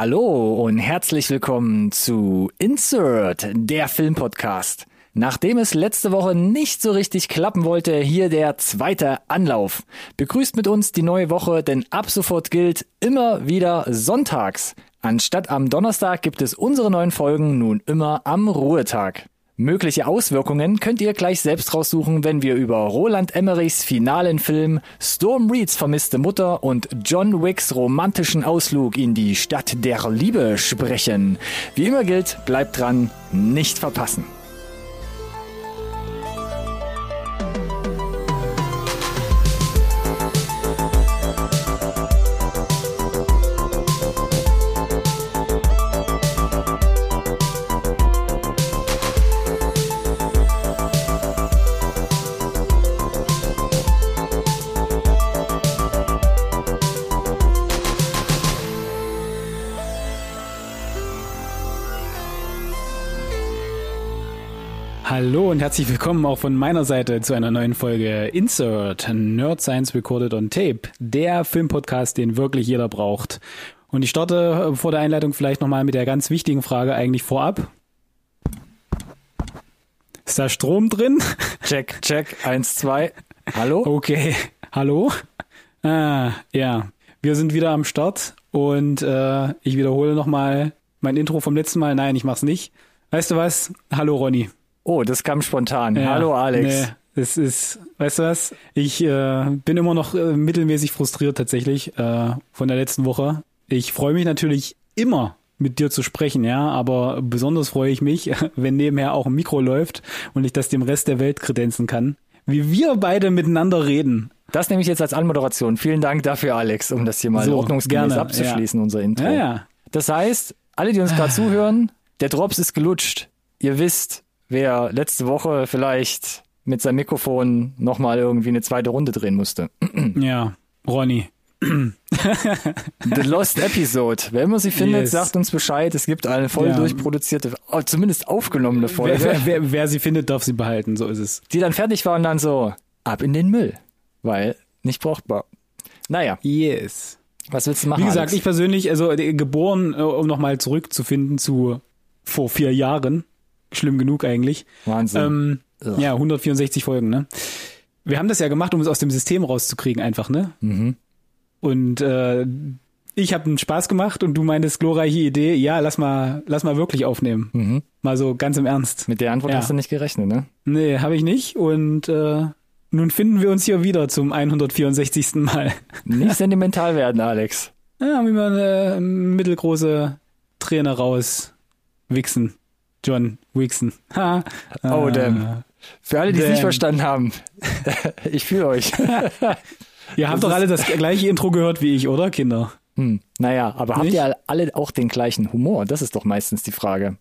Hallo und herzlich willkommen zu Insert, der Filmpodcast. Nachdem es letzte Woche nicht so richtig klappen wollte, hier der zweite Anlauf. Begrüßt mit uns die neue Woche, denn ab sofort gilt immer wieder sonntags. Anstatt am Donnerstag gibt es unsere neuen Folgen nun immer am Ruhetag. Mögliche Auswirkungen könnt ihr gleich selbst raussuchen, wenn wir über Roland Emmerichs finalen Film Storm Reeds vermisste Mutter und John Wicks romantischen Ausflug in die Stadt der Liebe sprechen. Wie immer gilt, bleibt dran, nicht verpassen. Hallo und herzlich willkommen auch von meiner Seite zu einer neuen Folge Insert Nerd Science Recorded on Tape, der Filmpodcast, den wirklich jeder braucht. Und ich starte vor der Einleitung vielleicht nochmal mit der ganz wichtigen Frage eigentlich vorab. Ist da Strom drin? Check, check, eins, zwei. Hallo? Okay, hallo? Ah, ja, wir sind wieder am Start und äh, ich wiederhole nochmal mein Intro vom letzten Mal. Nein, ich mach's nicht. Weißt du was? Hallo Ronny. Oh, das kam spontan. Ja, Hallo Alex. Nee, das ist, weißt du was? Ich äh, bin immer noch äh, mittelmäßig frustriert tatsächlich äh, von der letzten Woche. Ich freue mich natürlich immer mit dir zu sprechen, ja, aber besonders freue ich mich, wenn nebenher auch ein Mikro läuft und ich das dem Rest der Welt kredenzen kann. Wie wir beide miteinander reden. Das nehme ich jetzt als Anmoderation. Vielen Dank dafür, Alex, um das hier mal So, ordnungsgemäß gerne, abzuschließen, unser Intro. Ja, ja. Das heißt, alle, die uns gerade zuhören, der Drops ist gelutscht. Ihr wisst, wer letzte Woche vielleicht mit seinem Mikrofon nochmal irgendwie eine zweite Runde drehen musste. Ja, Ronny. The Lost Episode. Wer immer sie findet, Yes. sagt uns Bescheid. Es gibt eine voll Ja. durchproduzierte, oh, zumindest aufgenommene Wer, Folge, wer, wer, wer sie findet, darf sie behalten, so ist es. die dann fertig war und dann so ab in den Müll. Weil nicht brauchbar. Naja, Yes. was willst du machen? Wie gesagt, Alex? ich persönlich, also äh, geboren, äh, um nochmal zurückzufinden zu vor vier Jahren. Schlimm genug eigentlich. Wahnsinn. Ähm, ja, 164 Folgen, ne? Wir haben das ja gemacht, um es aus dem System rauszukriegen, einfach, ne? Mhm. Und äh, ich habe einen Spaß gemacht und du meintest glorreiche Idee, ja, lass mal, lass mal wirklich aufnehmen. Mhm. Mal so ganz im Ernst. Mit der Antwort Ja. hast du nicht gerechnet, ne? Nee, habe ich nicht. Und äh, nun finden wir uns hier wieder zum 164. Mal. Nicht sentimental werden, Alex. Ja, haben wir mal eine mittelgroße Träne raus. Wichsen. John Wixen. Ha. Oh, Äh, damn. Für alle, die es nicht verstanden haben, ich fühle euch. Ihr habt doch alle das gleiche Intro gehört wie ich, oder, Kinder? Hm. Naja, aber habt Nicht? ihr alle auch den gleichen Humor? Das ist doch meistens die Frage.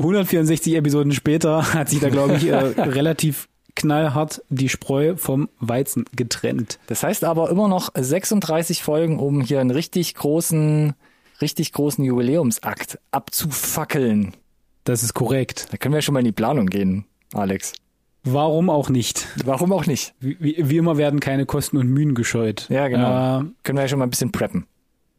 164 Episoden später hat sich da, glaube ich, äh, relativ knallhart die Spreu vom Weizen getrennt. Das heißt aber immer noch 36 Folgen, um hier einen richtig großen, richtig großen Jubiläumsakt abzufackeln. Das ist korrekt. Da können wir schon mal in die Planung gehen, Alex. Warum auch nicht? Warum auch nicht? Wie, wie, immer werden keine Kosten und Mühen gescheut. Ja, genau. Äh, Können wir ja schon mal ein bisschen preppen.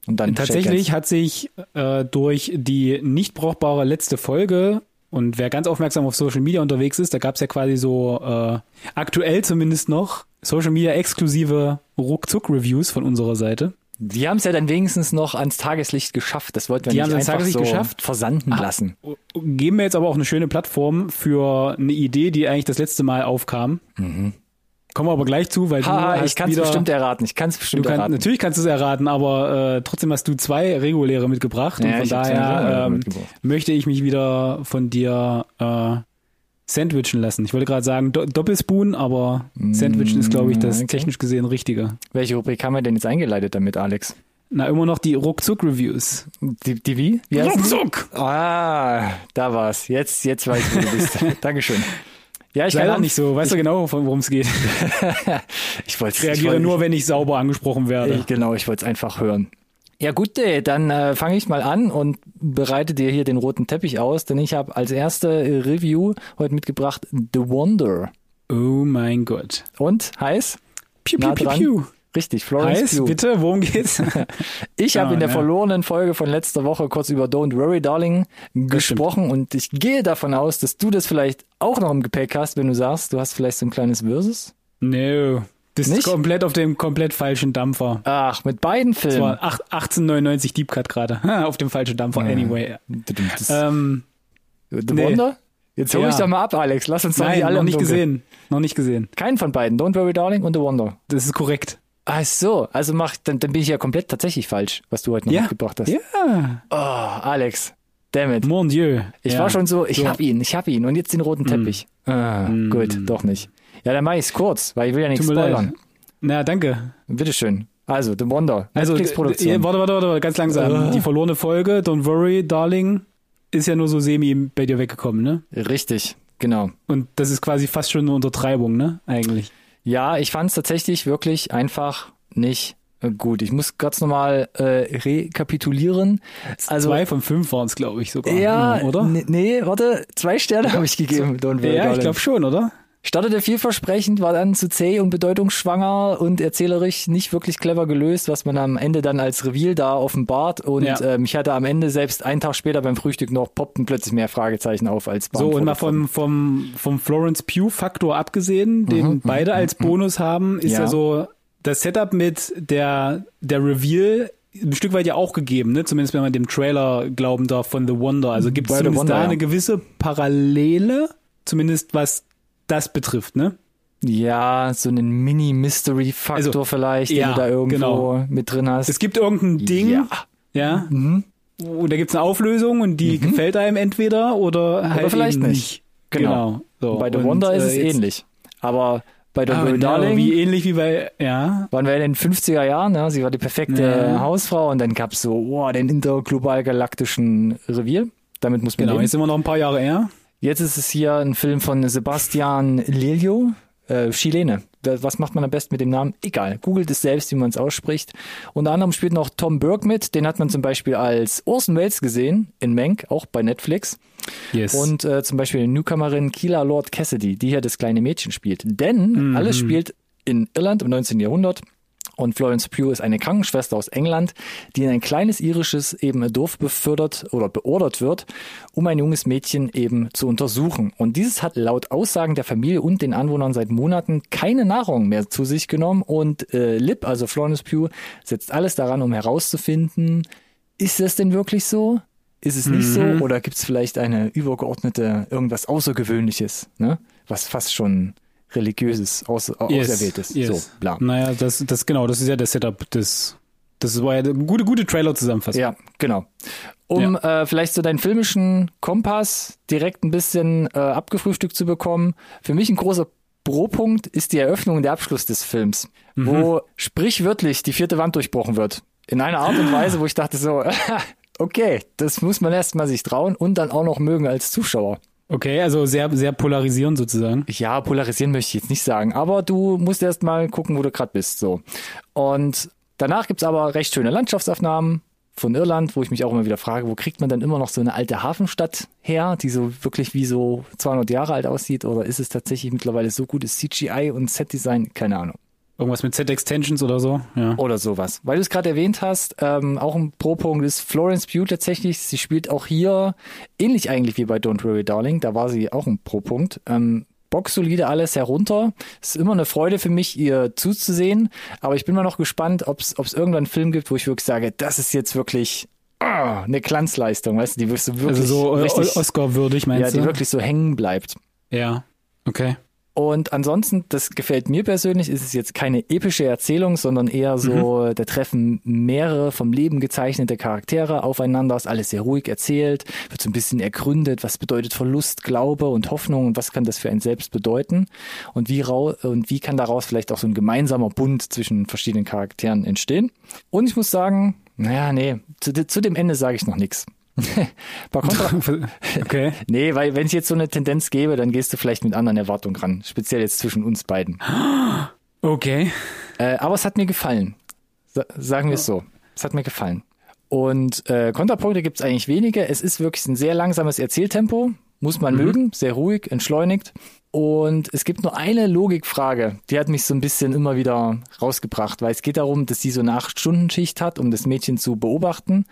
Und dann Tatsächlich Shake hat sich äh, durch die nicht brauchbare letzte Folge und wer ganz aufmerksam auf Social Media unterwegs ist, da gab es ja quasi so äh, aktuell zumindest noch Social Media exklusive Ruckzuck-Reviews von unserer Seite. Die haben es ja dann wenigstens noch ans Tageslicht geschafft. Das wollten wir Die nicht haben einfach Tageslicht so geschafft? versanden Ah. lassen. Geben wir jetzt aber auch eine schöne Plattform für eine Idee, die eigentlich das letzte Mal aufkam. Kommen wir aber gleich zu, weil du Haha, hast ich kann es bestimmt erraten. Ich kann es Du bestimmt kannst, erraten. natürlich kannst du es erraten, aber äh, trotzdem hast du zwei reguläre mitgebracht Ja, und von daher ähm, möchte ich mich wieder von dir äh, sandwichen lassen. Ich wollte gerade sagen Do Doppelspoon, aber sandwichen ist, glaube ich, das okay. technisch gesehen richtige. Welche Rubrik haben wir denn jetzt eingeleitet damit, Alex? Na, immer noch die Ruckzuck-Reviews. Die, die wie? wie die? Ruckzuck! Ah, da war's. Jetzt, jetzt weiß ich, wo du bist. Dankeschön. Ja, ich Sei kann doch auch nicht so. Weißt du genau, worum es geht? Ich Ich reagiere nur, wenn ich sauber angesprochen werde. Ich, genau, ich wollte es einfach hören. Ja gut, äh, dann äh, fange ich mal an und bereite dir hier den roten Teppich aus, denn ich habe als erste äh, Review heute mitgebracht The Wonder. Oh mein Gott. Und heiß? Piu, piu, piu, piu. Richtig, Florence Heiß, Pugh. bitte, worum geht's? Ich habe Ja, in der ja. verlorenen Folge von letzter Woche kurz über Don't Worry Darling gesprochen und ich gehe davon aus, dass du das vielleicht auch noch im Gepäck hast, wenn du sagst, du hast vielleicht so ein kleines Versus. no. Das Nicht? komplett auf dem komplett falschen Dampfer. Ach, mit beiden Das Filmen. war ach- 1899 Deep Cut gerade. Auf dem falschen Dampfer, anyway. Das, Ähm, The nee. Wonder? Jetzt hol Ja. ich doch mal ab, Alex. Lass uns doch nein, nicht alle noch nicht Dunkeln. gesehen. Noch nicht gesehen. Keinen von beiden. Don't Worry Darling und The Wonder. Das ist korrekt. Ach so, also mach, dann, dann bin ich ja komplett tatsächlich falsch, was du heute noch Ja. mitgebracht hast. Ja. Oh, Alex. Damn it. Mon Dieu. Ich ja. war schon so, ich So. hab ihn, ich hab ihn und jetzt den roten Teppich. Ah, gut, doch nicht. Ja, dann mach ich's kurz, weil ich will ja nichts spoilern. leid. Na, danke. Bitteschön. Also, The Wonder, Also, Netflix-Produktion. äh, warte, warte, warte, ganz langsam. Äh. Die verlorene Folge, Don't Worry, Darling, ist ja nur so semi bei dir weggekommen, ne? Richtig, genau. Und das ist quasi fast schon eine Untertreibung, ne? Eigentlich. Ja, ich fand's tatsächlich wirklich einfach nicht äh, gut. Ich muss kurz nochmal äh, rekapitulieren. Also, Zwei von fünf waren es, glaube ich, sogar. ja, Hm, oder? Nee, warte, zwei Sterne habe ich gegeben. Don't worry, Ja, ich darling. glaube schon, oder? Startete vielversprechend, war dann zu zäh und bedeutungsschwanger und erzählerisch nicht wirklich clever gelöst, was man am Ende dann als Reveal da offenbart. Und Ja. ähm, ich hatte am Ende selbst einen Tag später beim Frühstück noch poppten plötzlich mehr Fragezeichen auf als So, und mal vom, vom, vom Florence Pugh-Faktor abgesehen, den beide als Bonus haben, ist ja. Ja. so das Setup mit der, der Reveal ein Stück weit ja auch gegeben, ne? Zumindest wenn man dem Trailer glauben darf von The Wonder. Also gibt es da eine gewisse Parallele, zumindest was das betrifft, ne? Ja, so einen Mini-Mystery-Faktor Also, vielleicht, den ja, du da irgendwo genau. mit drin hast. Es gibt irgendein Ding, Ja. ja, und da gibt's eine Auflösung und die gefällt einem entweder oder halt vielleicht eben nicht. Genau. So, bei The und, Wonder ist äh, es ähnlich. Aber bei The Ah, Worry genau, Darling wie ähnlich wie bei, ja, waren wir in den 50er Jahren, ne? sie war die perfekte Ja. Hausfrau und dann gab's so, wow, den interglobal galaktischen Reveal. Damit muss man genau, leben. jetzt sind wir noch ein paar Jahre eher. Jetzt ist es hier ein Film von Sebastian Lelio, äh, Chilene. Was macht man am besten mit dem Namen? Egal. Googelt es selbst, wie man es ausspricht. Unter anderem spielt noch Tom Burke mit. Den hat man zum Beispiel als Orson Welles gesehen in Mank, auch bei Netflix. Yes. Und äh, zum Beispiel die Newcomerin Keela Lord Cassidy, die hier das kleine Mädchen spielt. Denn alles spielt in Irland im 19. Jahrhundert. Und Florence Pugh ist eine Krankenschwester aus England, die in ein kleines irisches eben Dorf befördert oder beordert wird, um ein junges Mädchen eben zu untersuchen. Und dieses hat laut Aussagen der Familie und den Anwohnern seit Monaten keine Nahrung mehr zu sich genommen. Und äh, Lip, also Florence Pugh, setzt alles daran, um herauszufinden, ist das denn wirklich so? Ist es nicht so? Oder gibt es vielleicht eine übergeordnete, irgendwas Außergewöhnliches, ne? was fast schon religiöses, aus, auserwähltes. yes. So, bla. Naja, das, das, genau, das ist ja das Setup des, das war ja eine gute, gute Trailer-Zusammenfassung. Ja, genau. Um äh, vielleicht so deinen filmischen Kompass direkt ein bisschen äh, abgefrühstückt zu bekommen, für mich ein großer Pro-Punkt ist die Eröffnung und der Abschluss des Films, wo sprichwörtlich die vierte Wand durchbrochen wird. In einer Art und Weise, wo ich dachte so, okay, das muss man erst mal sich trauen und dann auch noch mögen als Zuschauer. Okay, also sehr, sehr polarisierend sozusagen. Ja, polarisieren möchte ich jetzt nicht sagen, aber du musst erst mal gucken, wo du gerade bist. So. Und danach gibt's aber recht schöne Landschaftsaufnahmen von Irland, wo ich mich auch immer wieder frage, wo kriegt man dann immer noch so eine alte Hafenstadt her, die so wirklich wie so 200 Jahre alt aussieht? Oder ist es tatsächlich mittlerweile so gutes CGI und Setdesign? Keine Ahnung. Irgendwas mit Z-Extensions oder so. Ja. Oder sowas. Weil du es gerade erwähnt hast, ähm, auch ein Pro-Punkt ist Florence Pugh tatsächlich. Sie spielt auch hier ähnlich eigentlich wie bei Don't Worry Darling. Da war sie auch ein Pro-Punkt. Ähm, boxsolide alles herunter. Es ist immer eine Freude für mich, ihr zuzusehen. Aber ich bin mal noch gespannt, ob es irgendwann einen Film gibt, wo ich wirklich sage, das ist jetzt wirklich ah, eine Glanzleistung, weißt du, die wirklich so wirklich Also so äh, richtig, Oscar-würdig, ja, meinst die du? wirklich so hängen bleibt. Ja, okay. Und ansonsten, das gefällt mir persönlich, ist es jetzt keine epische Erzählung, sondern eher so, Mhm. da treffen mehrere vom Leben gezeichnete Charaktere aufeinander, ist alles sehr ruhig erzählt, wird so ein bisschen ergründet, was bedeutet Verlust, Glaube und Hoffnung und was kann das für ein selbst bedeuten und wie, rau und wie kann daraus vielleicht auch so ein gemeinsamer Bund zwischen verschiedenen Charakteren entstehen. Und ich muss sagen, naja, nee, zu, zu dem Ende sage ich noch nichts. Paar Kontra okay. Nee, weil wenn es jetzt so eine Tendenz gäbe, dann gehst du vielleicht mit anderen Erwartungen ran. Speziell jetzt zwischen uns beiden. Okay. Äh, aber es hat mir gefallen. Sa sagen wir es so. Es hat mir gefallen. Und äh, Kontrapunkte gibt es eigentlich wenige. Es ist wirklich ein sehr langsames Erzähltempo, muss man mögen, sehr ruhig, entschleunigt. Und es gibt nur eine Logikfrage, die hat mich so ein bisschen immer wieder rausgebracht, weil es geht darum, dass sie so eine Acht-Stunden-Schicht hat, um das Mädchen zu beobachten.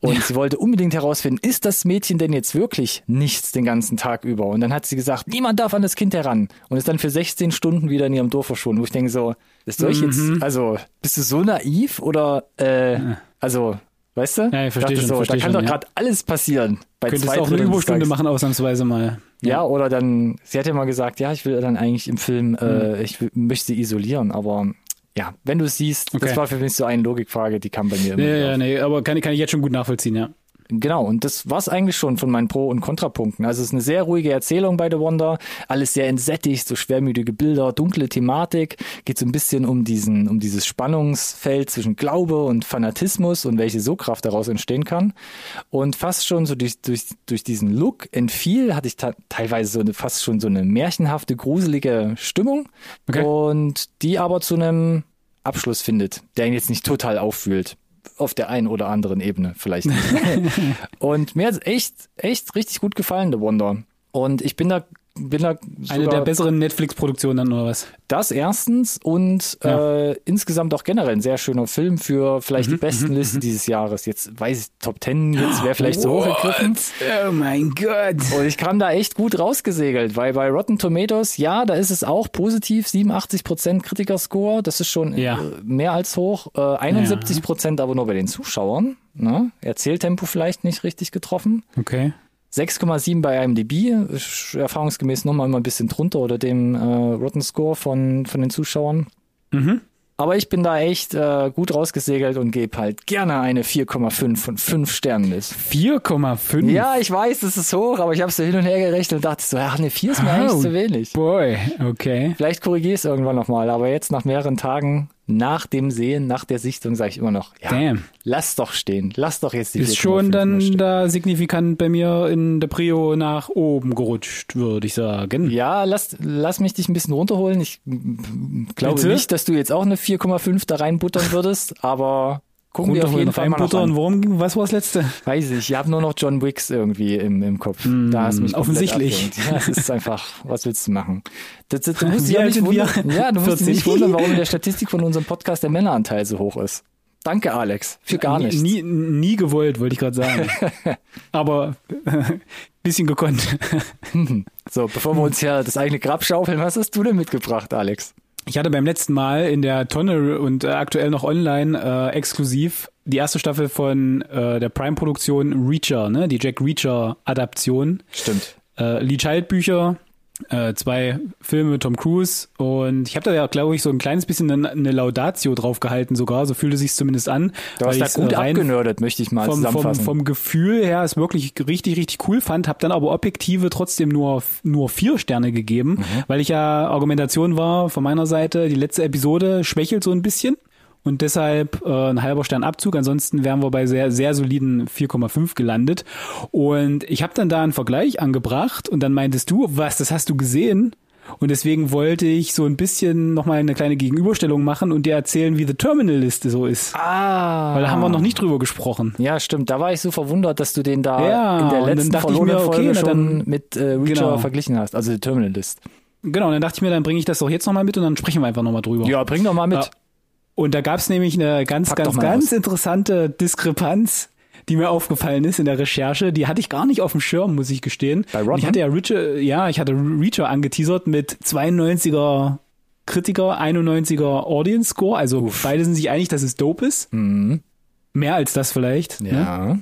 Und sie wollte unbedingt herausfinden, ist das Mädchen denn jetzt wirklich nichts den ganzen Tag über? Und dann hat sie gesagt, niemand darf an das Kind heran. Und ist dann für 16 Stunden wieder in ihrem Dorf verschwunden. Wo ich denke so, das soll ich jetzt, also, bist du so naiv oder, äh, also, weißt du? Ja, ich verstehe schon, so, verstehe da kann schon, doch ja. gerade alles passieren. Bei Könntest zwei auch eine Tages. machen, ausnahmsweise mal. Ja, oder dann, sie hat ja mal gesagt, ja, ich will dann eigentlich im Film, äh, ich will, möchte sie isolieren, aber ja, wenn du es siehst, Okay. das war für mich so eine Logikfrage, die kam bei mir ja, auf. nee, aber kann, kann ich jetzt schon gut nachvollziehen, ja. Genau, und das war's eigentlich schon von meinen Pro- und Kontrapunkten. Also es ist eine sehr ruhige Erzählung bei The Wonder, alles sehr entsättigt, so schwermütige Bilder, dunkle Thematik, geht so ein bisschen um diesen, um dieses Spannungsfeld zwischen Glaube und Fanatismus und welche Sogkraft daraus entstehen kann. Und fast schon so durch, durch, durch diesen Look entfiel, hatte ich teilweise so eine, fast schon so eine märchenhafte, gruselige Stimmung. Okay. Und die aber zu einem Abschluss findet, der ihn jetzt nicht total auffühlt. Auf der einen oder anderen Ebene vielleicht. nicht. und mir hat echt, echt richtig gut gefallen, The Wonder. Und ich bin da, bin da Eine der besseren Netflix-Produktionen dann oder was? das erstens und Ja. äh, insgesamt auch generell ein sehr schöner Film für vielleicht die Mhm, besten Listen dieses Jahres. Jetzt weiß ich, Top Ten jetzt wäre vielleicht zu hoch gegriffen. Oh mein Gott. Und ich kam da echt gut rausgesegelt, weil bei Rotten Tomatoes, ja, da ist es auch positiv, 87% Kritikerscore, das ist schon Ja. äh, mehr als hoch, äh, 71% aber nur bei den Zuschauern, ne? Erzähltempo vielleicht nicht richtig getroffen. Okay. 6,7 bei IMDb, erfahrungsgemäß nochmal immer ein bisschen drunter oder dem äh, Rotten Score von, von den Zuschauern. Mhm. Aber ich bin da echt äh, gut rausgesegelt und gebe halt gerne eine 4,5 von 5 Sternen mit. 4,5. Ja, ich weiß, das ist hoch, aber ich habe so hin und her gerechnet und dachte so, ja, eine 4 ist mir eigentlich Oh, zu wenig. Boy, okay. Vielleicht korrigiere ich es irgendwann nochmal, aber jetzt nach mehreren Tagen nach dem Sehen, nach der Sichtung, sage ich immer noch, ja, Damn. lass doch stehen, lass doch jetzt die Ist 4,5 schon dann stehen. da signifikant bei mir in der Prio nach oben gerutscht, würde ich sagen. Ja, lass, lass mich dich ein bisschen runterholen. Ich glaube Bitte? nicht, dass du jetzt auch eine 4,5 da reinbuttern würdest, aber gucken wir auf jeden Fall mal reinbuttern. an. Worum, was war das letzte? Weiß ich, ich habe nur noch John Wicks irgendwie im, im Kopf. da hast du mich offensichtlich. Ja, es ist einfach, was willst du machen? Das, das, du musst ja nicht wundern, ja, du musst dich 14. nicht wundern, warum in der Statistik von unserem Podcast der Männeranteil so hoch ist. Danke, Alex, für gar nichts. Nie, nie gewollt, wollte ich gerade sagen. Aber bisschen gekonnt. So, bevor wir uns ja das eigene Grab schaufeln, was hast du denn mitgebracht, Alex? Ich hatte beim letzten Mal in der Tonne und äh, aktuell noch online äh, exklusiv die erste Staffel von äh, der Prime-Produktion Reacher, ne? die Jack Reacher-Adaption. Stimmt. Äh, Lee Child-Bücher, äh, zwei Filme mit Tom Cruise und ich habe da ja, glaube ich, so ein kleines bisschen eine, eine Laudatio drauf gehalten sogar, so fühlte sich zumindest an. Du hast da gut äh, rein abgenördet, möchte ich mal vom, vom, zusammenfassen. vom Gefühl her es wirklich richtig, richtig cool fand, habe dann aber objektive trotzdem nur, nur vier Sterne gegeben, Mhm. weil ich ja Argumentation war von meiner Seite, die letzte Episode schwächelt so ein bisschen und deshalb äh, ein halber Stern Abzug. Ansonsten wären wir bei sehr, sehr soliden 4,5 gelandet. Und ich habe dann da einen Vergleich angebracht und dann meintest du, was, das hast du gesehen? Und deswegen wollte ich so ein bisschen nochmal eine kleine Gegenüberstellung machen und dir erzählen, wie The Terminal-Liste so ist. ah. Weil da haben wir noch nicht drüber gesprochen. Ja, stimmt. Da war ich so verwundert, dass du den da Ja, in der letzten verlorenen mir, Folge schon dann- mit äh, Reacher Genau. verglichen hast, also die Terminal List. Genau, und dann dachte ich mir, dann bringe ich das doch jetzt nochmal mit und dann sprechen wir einfach nochmal drüber. Ja, bring doch mal mit. Ja. Und da gab es nämlich eine ganz, Pack ganz, ganz aus. interessante Diskrepanz, die mir aufgefallen ist in der Recherche. Die hatte ich gar nicht auf dem Schirm, muss ich gestehen. Bei Rotten? ich hatte ja Reacher, ja, ich hatte Reacher angeteasert mit 92er Kritiker, 91er Audience Score. Also beide sind sich einig, dass es dope ist. Mehr als das vielleicht. Ne? Mhm. Ja.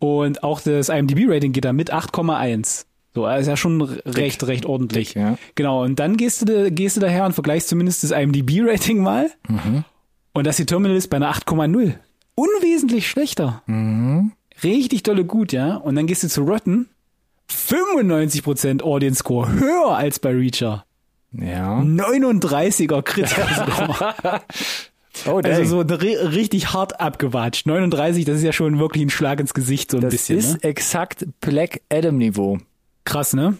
Und auch das IMDb-Rating geht da mit 8,1. So, ist ja schon recht, recht ordentlich. Dick, ja. Genau, und dann gehst du, gehst du daher und vergleichst zumindest das IMDb-Rating mal. Mhm. Und das die Terminal ist bei einer 8,0. Unwesentlich schlechter. Mhm. Richtig dolle gut, ja. Und dann gehst du zu Rotten. 95% Audience Score. Höher als bei Reacher. Ja. 39er Kritiker-Score. Oh, dang. also so ri- richtig hart abgewatscht. 39, das ist ja schon wirklich ein Schlag ins Gesicht, so ein das bisschen. ist ne? exakt Black Adam Niveau. Krass, ne?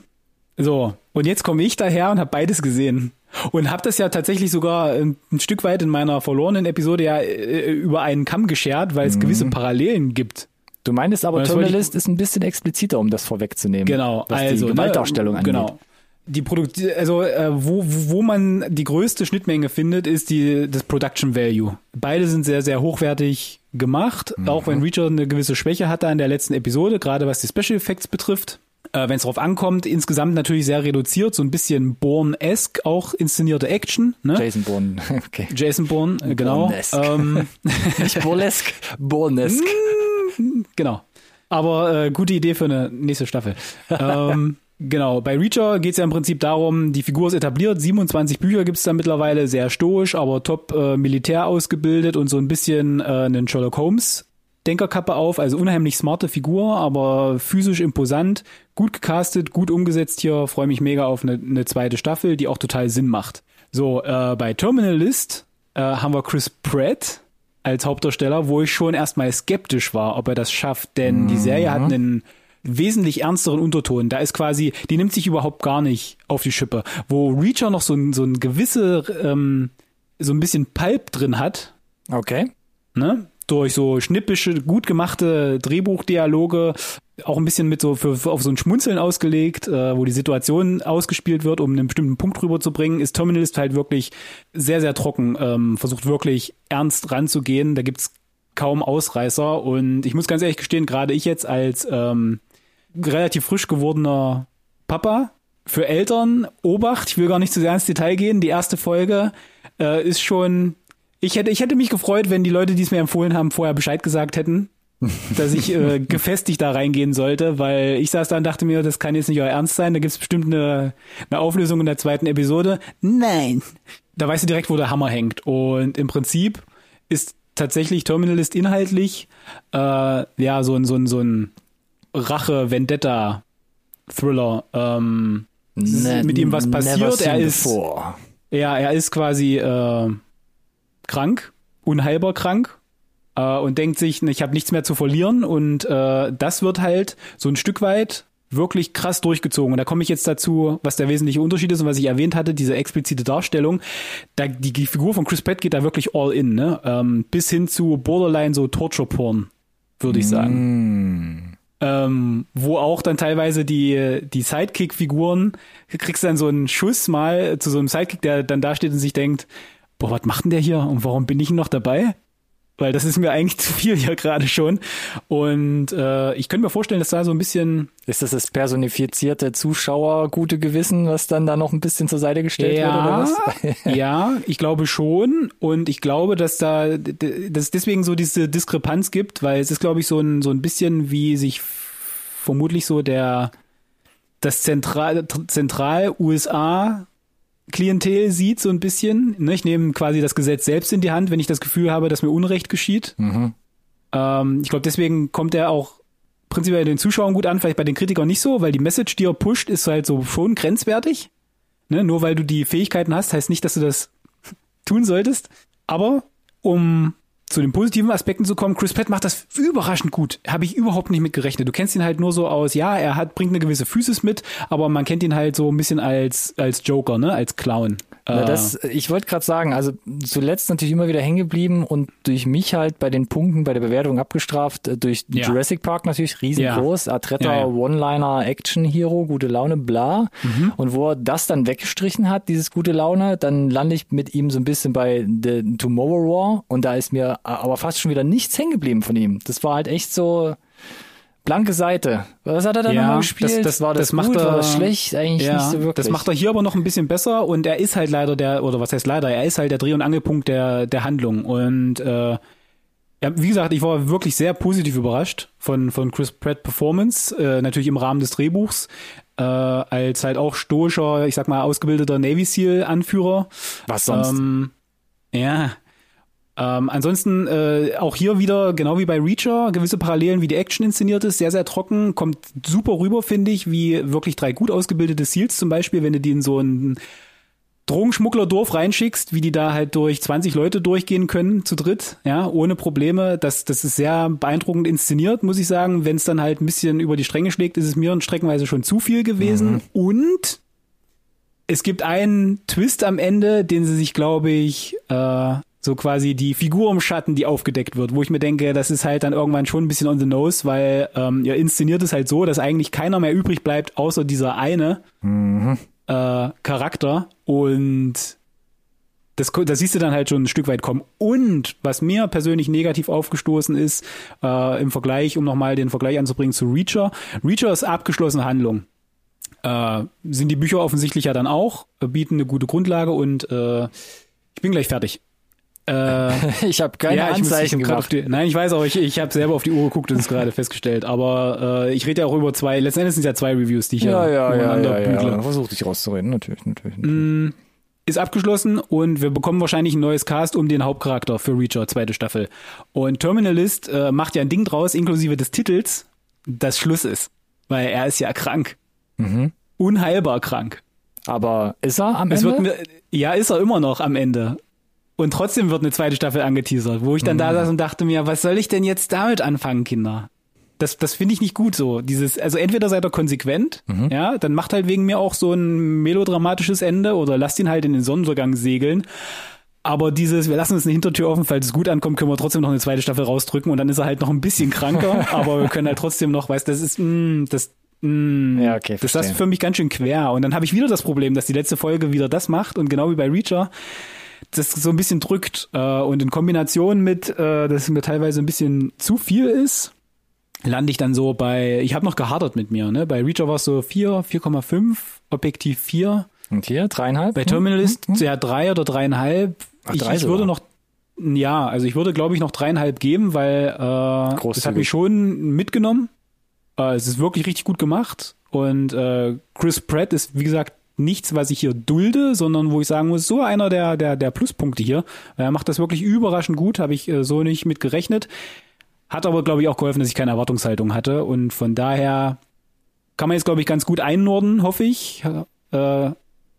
So, und jetzt komme ich daher und habe beides gesehen. Und habe das ja tatsächlich sogar ein, Stück weit in meiner verlorenen Episode ja äh, über einen Kamm geschert, weil es gewisse Parallelen gibt. Du meinst aber, Terminalist ist ein bisschen expliziter, um das vorwegzunehmen. Genau, was also die Gewaltdarstellung ne, angeht. Genau. Die Produkt also äh, wo, wo man die größte Schnittmenge findet, ist die das Production Value. Beide sind sehr sehr hochwertig gemacht, Mhm. auch wenn Reacher eine gewisse Schwäche hatte an der letzten Episode, gerade was die Special Effects betrifft. Äh, wenn es darauf ankommt, insgesamt natürlich sehr reduziert, so ein bisschen Bourne-esque, auch inszenierte Action. Ne? Jason Bourne. Okay. Jason Bourne, äh, genau. Bourne-esque. Ähm, Nicht burlesque, Bournesque. Genau. Aber äh, gute Idee für eine nächste Staffel. ähm, genau, bei Reacher geht es ja im Prinzip darum, die Figur ist etabliert, 27 Bücher gibt es da mittlerweile, sehr stoisch, aber top äh, militär ausgebildet und so ein bisschen äh, einen Sherlock Holmes Denkerkappe auf, also unheimlich smarte Figur, aber physisch imposant, gut gecastet, gut umgesetzt hier, freue mich mega auf eine, eine zweite Staffel, die auch total Sinn macht. So, äh, bei Terminal List äh, haben wir Chris Pratt als Hauptdarsteller, wo ich schon erstmal skeptisch war, ob er das schafft, denn die Serie hat einen wesentlich ernsteren Unterton. Da ist quasi, die nimmt sich überhaupt gar nicht auf die Schippe. Wo Reacher noch so ein, so ein gewisse, ähm, so ein bisschen Pulp drin hat, Okay. ne? Durch so schnippische, gut gemachte Drehbuchdialoge, auch ein bisschen mit so für, für auf so ein Schmunzeln ausgelegt, äh, wo die Situation ausgespielt wird, um einen bestimmten Punkt rüberzubringen, ist Terminalist halt wirklich sehr, sehr trocken, ähm, versucht wirklich ernst ranzugehen. Da gibt's kaum Ausreißer und ich muss ganz ehrlich gestehen, gerade ich jetzt als ähm, relativ frisch gewordener Papa für Eltern, Obacht, ich will gar nicht zu sehr ins Detail gehen, die erste Folge äh, ist schon ich hätte, ich hätte mich gefreut, wenn die Leute, die es mir empfohlen haben, vorher Bescheid gesagt hätten, dass ich äh, gefestigt da reingehen sollte, weil ich saß da und dachte mir, das kann jetzt nicht euer Ernst sein, da gibt's bestimmt eine, eine Auflösung in der zweiten Episode. Nein. Da weißt du direkt, wo der Hammer hängt. Und im Prinzip ist tatsächlich Terminalist inhaltlich äh, ja so ein, so ein, so ein Rache-Vendetta-Thriller. Ähm, Ne- mit ihm was passiert. Er ist, before. ja, er ist quasi äh, krank, unheilbar krank äh, und denkt sich, ich habe nichts mehr zu verlieren und äh, das wird halt so ein Stück weit wirklich krass durchgezogen. Und da komme ich jetzt dazu, was der wesentliche Unterschied ist und was ich erwähnt hatte, diese explizite Darstellung. Da, die, die Figur von Chris Pratt geht da wirklich all in, ne? Ähm, bis hin zu Borderline so Torture-Porn, würde ich sagen. Ähm, wo auch dann teilweise die, die Sidekick-Figuren, kriegst dann so einen Schuss mal zu so einem Sidekick, der dann da steht und sich denkt, boah, was macht denn der hier und warum bin ich noch dabei? Weil das ist mir eigentlich zu viel hier gerade schon. Und äh, ich könnte mir vorstellen, dass da so ein bisschen Ist das das personifizierte Zuschauer gute Gewissen, was dann da noch ein bisschen zur Seite gestellt wird oder was? ja, ich glaube schon. Und ich glaube, dass da, dass es deswegen so diese Diskrepanz gibt, weil es ist, glaube ich, so ein, so ein bisschen wie sich vermutlich so der, das Zentral, Zentral USA Klientel sieht so ein bisschen. Ne? Ich nehme quasi das Gesetz selbst in die Hand, wenn ich das Gefühl habe, dass mir Unrecht geschieht. Ähm, ich glaube, deswegen kommt er auch prinzipiell den Zuschauern gut an, vielleicht bei den Kritikern nicht so, weil die Message, die er pusht, ist halt so schon grenzwertig. Ne? Nur weil du die Fähigkeiten hast, heißt nicht, dass du das tun solltest. Aber um zu den positiven Aspekten zu kommen, Chris Pratt macht das überraschend gut. Habe ich überhaupt nicht mit gerechnet. Du kennst ihn halt nur so aus, ja, er hat bringt eine gewisse Physis mit, aber man kennt ihn halt so ein bisschen als als Joker, ne, als Clown. Na, Äh, das, ich wollte gerade sagen, also zuletzt natürlich immer wieder hängen geblieben und durch mich halt bei den Punkten bei der Bewertung abgestraft, äh, durch Ja. Jurassic Park natürlich riesengroß, Atretta, Ja, ja. One-Liner, Action-Hero, gute Laune, bla. Mhm. Und wo er das dann weggestrichen hat, dieses gute Laune, dann lande ich mit ihm so ein bisschen bei The Tomorrow War und da ist mir aber fast schon wieder nichts hängen geblieben von ihm. Das war halt echt so blanke Seite. Was hat er da Ja, nochmal gespielt? das- das- war das, das macht gut, war er- das schlecht? Eigentlich ja, nicht so wirklich. Das macht er hier aber noch ein bisschen besser und er ist halt leider der, oder was heißt leider, er ist halt der Dreh- und Angelpunkt der, der Handlung. Und äh, ja, wie gesagt, ich war wirklich sehr positiv überrascht von, von Chris Pratt Performance, äh, natürlich im Rahmen des Drehbuchs, äh, als halt auch stoischer, ich sag mal, ausgebildeter Navy SEAL-Anführer. Was sonst? Ähm, ja. Ähm, ansonsten äh, auch hier wieder, genau wie bei Reacher, gewisse Parallelen, wie die Action inszeniert ist, sehr, sehr trocken, kommt super rüber, finde ich, wie wirklich drei gut ausgebildete Seals zum Beispiel, wenn du die in so ein Drogenschmuggler-Dorf reinschickst, wie die da halt durch 20 Leute durchgehen können, zu dritt, ja, ohne Probleme. Das, das ist sehr beeindruckend inszeniert, muss ich sagen. Wenn es dann halt ein bisschen über die Stränge schlägt, ist es mir streckenweise schon zu viel gewesen. Und es gibt einen Twist am Ende, den sie sich, glaube ich, äh, so quasi die Figur im Schatten, die aufgedeckt wird, wo ich mir denke, das ist halt dann irgendwann schon ein bisschen on the nose, weil ähm, ihr inszeniert es halt so, dass eigentlich keiner mehr übrig bleibt, außer dieser eine Mhm. äh, Charakter und das, das siehst du dann halt schon ein Stück weit kommen. Und was mir persönlich negativ aufgestoßen ist, äh, im Vergleich, um nochmal den Vergleich anzubringen zu Reacher. Reacher ist abgeschlossene Handlung. Äh, sind die Bücher offensichtlich ja dann auch, bieten eine gute Grundlage und äh, ich bin gleich fertig. Äh, Ich habe keine ja, Anzeichen gemacht. Auf die, nein, ich weiß auch, ich, ich habe selber auf die Uhr geguckt und es gerade festgestellt. Aber äh, ich rede ja auch über zwei, letzten Endes sind es ja zwei Reviews, die ich ja, ja, ja, ja, bügle. ja. Versuch dich rauszureden, natürlich, natürlich. Mm, ist abgeschlossen und wir bekommen wahrscheinlich ein neues Cast um den Hauptcharakter für Reacher, zweite Staffel. Und Terminalist äh, macht ja ein Ding draus, inklusive des Titels, das Schluss ist. Weil er ist ja krank. Mhm. Unheilbar krank. Aber ist er am Es Ende? wird ja, ist er immer noch am Ende. Und trotzdem wird eine zweite Staffel angeteasert, wo ich dann Mhm. da saß und dachte mir, was soll ich denn jetzt damit anfangen, Kinder? Das, das finde ich nicht gut so. Dieses, also entweder seid ihr konsequent, Mhm. ja, dann macht halt wegen mir auch so ein melodramatisches Ende oder lasst ihn halt in den Sonnenuntergang segeln. Aber dieses, wir lassen uns eine Hintertür offen, falls es gut ankommt, können wir trotzdem noch eine zweite Staffel rausdrücken und dann ist er halt noch ein bisschen kranker, aber wir können halt trotzdem noch, weißt, das ist, mh, das, mh, Ja, okay, das ist für mich ganz schön quer. Und dann habe ich wieder das Problem, dass die letzte Folge wieder das macht und genau wie bei Reacher, das so ein bisschen drückt äh, und in Kombination mit, äh, dass es mir teilweise ein bisschen zu viel ist, lande ich dann so bei, ich habe noch gehadert mit mir, ne? Bei Reacher war es so 4, 4,5, Objektiv 4. Und hier, dreieinhalb? Bei Terminalist ja drei oder dreieinhalb. Ach, ich, drei ich würde noch, ja, also ich würde glaube ich noch dreieinhalb geben, weil äh, das hat mich schon mitgenommen. Äh, es ist wirklich richtig gut gemacht und äh, Chris Pratt ist wie gesagt nichts, was ich hier dulde, sondern wo ich sagen muss, so einer der der der Pluspunkte hier. Er macht das wirklich überraschend gut, habe ich äh, so nicht mit gerechnet. Hat aber glaube ich auch geholfen, dass ich keine Erwartungshaltung hatte und von daher kann man jetzt glaube ich ganz gut einnorden, hoffe ich. Äh,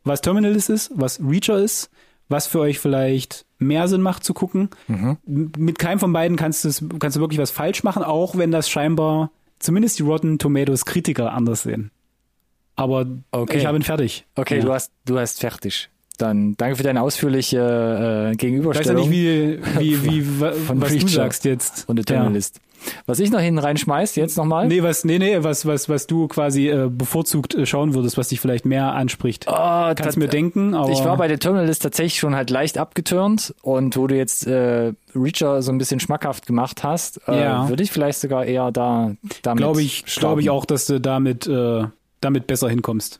was Terminalist ist, was Reacher ist, was für euch vielleicht mehr Sinn macht zu gucken. Mhm. Mit keinem von beiden kannst, kannst du wirklich was falsch machen, auch wenn das scheinbar zumindest die Rotten Tomatoes Kritiker anders sehen. Aber Okay. ich habe ihn fertig. Okay, ja. du hast, du hast fertig. Dann danke für deine ausführliche äh, Ich weiß ja Gegenüberstellung. nicht, wie, wie, wie, Von was du Reacher sagst jetzt. und der Terminalist. Was ich noch hinten reinschmeiß, jetzt nochmal. Nee, was, nee, nee, was, was, was du quasi äh, bevorzugt äh, schauen würdest, was dich vielleicht mehr anspricht. Oh, Kannst mir denken, aber. Ich war bei der Terminalist tatsächlich schon halt leicht abgeturnt und wo du jetzt äh, Reacher so ein bisschen schmackhaft gemacht hast, äh, Ja. würde ich vielleicht sogar eher da damit glaube ich, glaube ich auch, dass du damit, äh, damit besser hinkommst.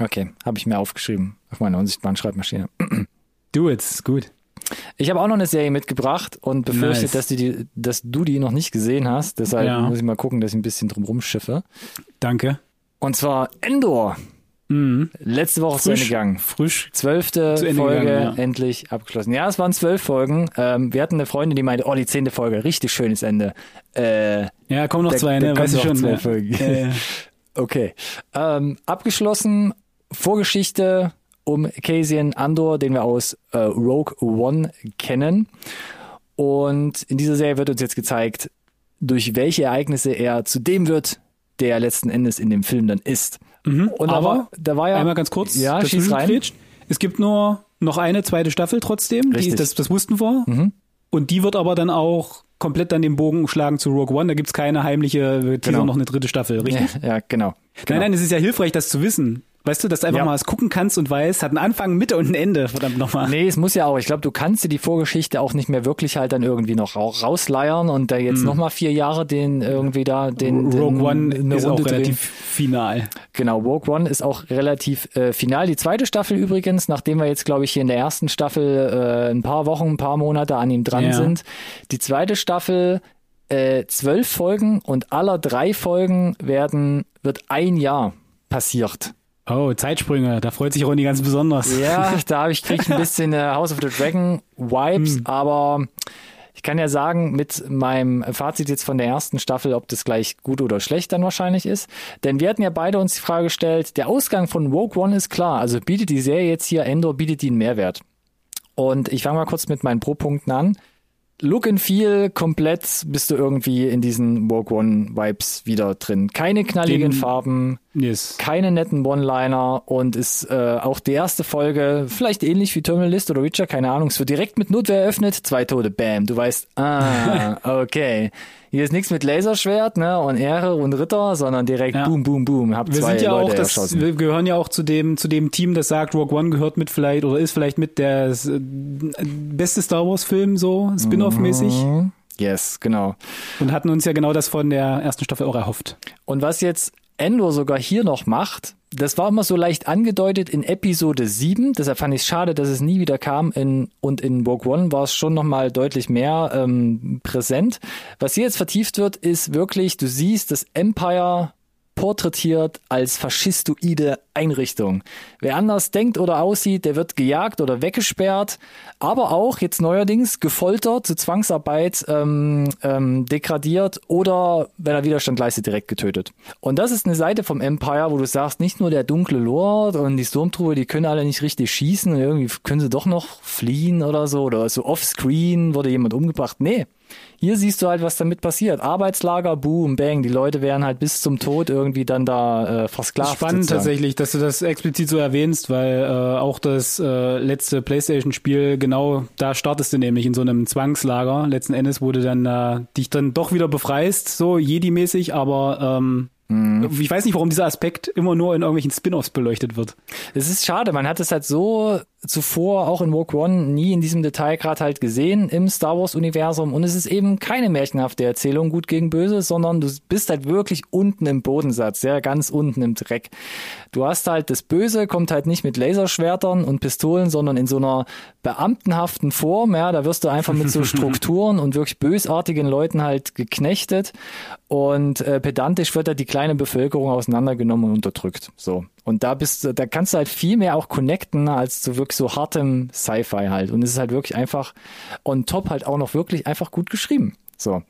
Okay, habe ich mir aufgeschrieben auf meiner unsichtbaren Schreibmaschine. Do it, gut. Ich habe auch noch eine Serie mitgebracht und befürchte, Nice. dass, du die, dass du die noch nicht gesehen hast. Deshalb Ja. muss ich mal gucken, dass ich ein bisschen drum rumschiffe. Danke. Und zwar Endor. Mhm. Letzte Woche zu Ende Frisch, gegangen. frisch. Zwölfte Folge gegangen, ja. endlich abgeschlossen. Ja, es waren zwölf Folgen. Ähm, wir hatten eine Freundin, die meinte, oh, die zehnte Folge, richtig schönes Ende. Äh, Ja, kommen noch Da- zwei, ne? du noch schon. zwei ne? Folgen. Ja, ja. okay. Ähm, abgeschlossen, Vorgeschichte um Cassian Andor, den wir aus äh, Rogue One kennen. Und in dieser Serie wird uns jetzt gezeigt, durch welche Ereignisse er zu dem wird, der er letzten Endes in dem Film dann ist. Mhm. Und da Aber war, da war ja einmal ganz kurz. Ja, schieß rein. Es gibt nur noch eine zweite Staffel trotzdem. Die, Richtig. das, das wussten wir. Mhm. Und die wird aber dann auch komplett dann den Bogen schlagen zu Rogue One. Da gibt's keine heimliche, wir teasern Genau. noch eine dritte Staffel, richtig? Ja, ja, genau. genau. Nein, nein, es ist ja hilfreich, das zu wissen. Weißt du, dass du einfach Ja. mal was gucken kannst und weißt, hat einen Anfang, Mitte und ein Ende, verdammt nochmal. Nee, es muss ja auch. Ich glaube, du kannst dir die Vorgeschichte auch nicht mehr wirklich halt dann irgendwie noch ra- rausleiern und da jetzt noch mal vier Jahre den irgendwie da den, den. Rogue One eine ist auch Runde drehen. relativ final. Genau, Rogue One ist auch relativ äh, final. Die zweite Staffel übrigens, nachdem wir jetzt, glaube ich, hier in der ersten Staffel äh, ein paar Wochen, ein paar Monate an ihm dran Ja. sind. Die zweite Staffel äh, zwölf Folgen und aller drei Folgen werden wird ein Jahr passiert. Oh, Zeitsprünge, da freut sich Ronny ganz besonders. Ja, da habe ich krieg ich ein bisschen äh, House of the Dragon Vibes, aber ich kann ja sagen, mit meinem Fazit jetzt von der ersten Staffel, ob das gleich gut oder schlecht dann wahrscheinlich ist. Denn wir hatten ja beide uns die Frage gestellt, der Ausgang von Rogue One ist klar. Also bietet die Serie jetzt hier, Endor bietet die einen Mehrwert. Und ich fange mal kurz mit meinen Pro-Punkten an. Look and Feel komplett bist du irgendwie in diesen Rogue One Vibes wieder drin. Keine knalligen Den- Farben. Yes. keine netten One-Liner und ist äh, auch die erste Folge vielleicht ähnlich wie Terminal List oder Witcher, keine Ahnung. Es wird direkt mit Notwehr eröffnet, zwei Tote, bam. Du weißt, ah, okay. Hier ist nichts mit Laserschwert ne, und Ehre und Ritter, sondern direkt Ja. boom, boom, boom. Hab Wir zwei sind ja Leute auch das, erschossen. wir gehören ja auch zu dem, zu dem Team, das sagt, Rogue One gehört mit vielleicht oder ist vielleicht mit der äh, beste Star Wars Film so, Spin-off-mäßig Mhm. Yes, genau. und hatten uns ja genau das von der ersten Staffel auch erhofft. Und was jetzt Endor sogar hier noch macht, das war immer so leicht angedeutet in Episode 7, deshalb fand ich es schade, dass es nie wieder kam in, und in Rogue One war es schon nochmal deutlich mehr ähm, präsent. Was hier jetzt vertieft wird, ist wirklich, du siehst das Empire porträtiert als faschistoide Einrichtung. Wer anders denkt oder aussieht, der wird gejagt oder weggesperrt, aber auch jetzt neuerdings gefoltert, zu Zwangsarbeit ähm, ähm, degradiert oder, wenn er Widerstand leistet, direkt getötet. Und das ist eine Seite vom Empire, wo du sagst, nicht nur der dunkle Lord und die Sturmtruppe, die können alle nicht richtig schießen und irgendwie können sie doch noch fliehen oder so oder so offscreen wurde jemand umgebracht. Nee, hier siehst du halt, was damit passiert. Arbeitslager, boom, bang. Die Leute werden halt bis zum Tod irgendwie dann da äh, versklavt. Spannend sozusagen. tatsächlich, dass du das explizit so erwähnst, weil äh, auch das äh, letzte PlayStation-Spiel genau da startest du nämlich in so einem Zwangslager. Letzten Endes, wo du dann äh, dich dann doch wieder befreist, so Jedi-mäßig, aber ähm, Mhm. ich weiß nicht, warum dieser Aspekt immer nur in irgendwelchen Spin-offs beleuchtet wird. Es ist schade, man hat es halt so zuvor auch in Rogue One nie in diesem Detailgrad halt gesehen im Star Wars Universum und es ist eben keine märchenhafte Erzählung gut gegen böse, sondern du bist halt wirklich unten im Bodensatz, ja, ganz unten im Dreck. Du hast halt das Böse kommt halt nicht mit Laserschwertern und Pistolen, sondern in so einer beamtenhaften Form, ja, da wirst du einfach mit so Strukturen und wirklich bösartigen Leuten halt geknechtet und äh, pedantisch wird da die kleine Bevölkerung auseinandergenommen und unterdrückt. So. Und da bist du, da kannst du halt viel mehr auch connecten, als zu wirklich so hartem Sci-Fi halt. Und es ist halt wirklich einfach on top halt auch noch wirklich einfach gut geschrieben. So.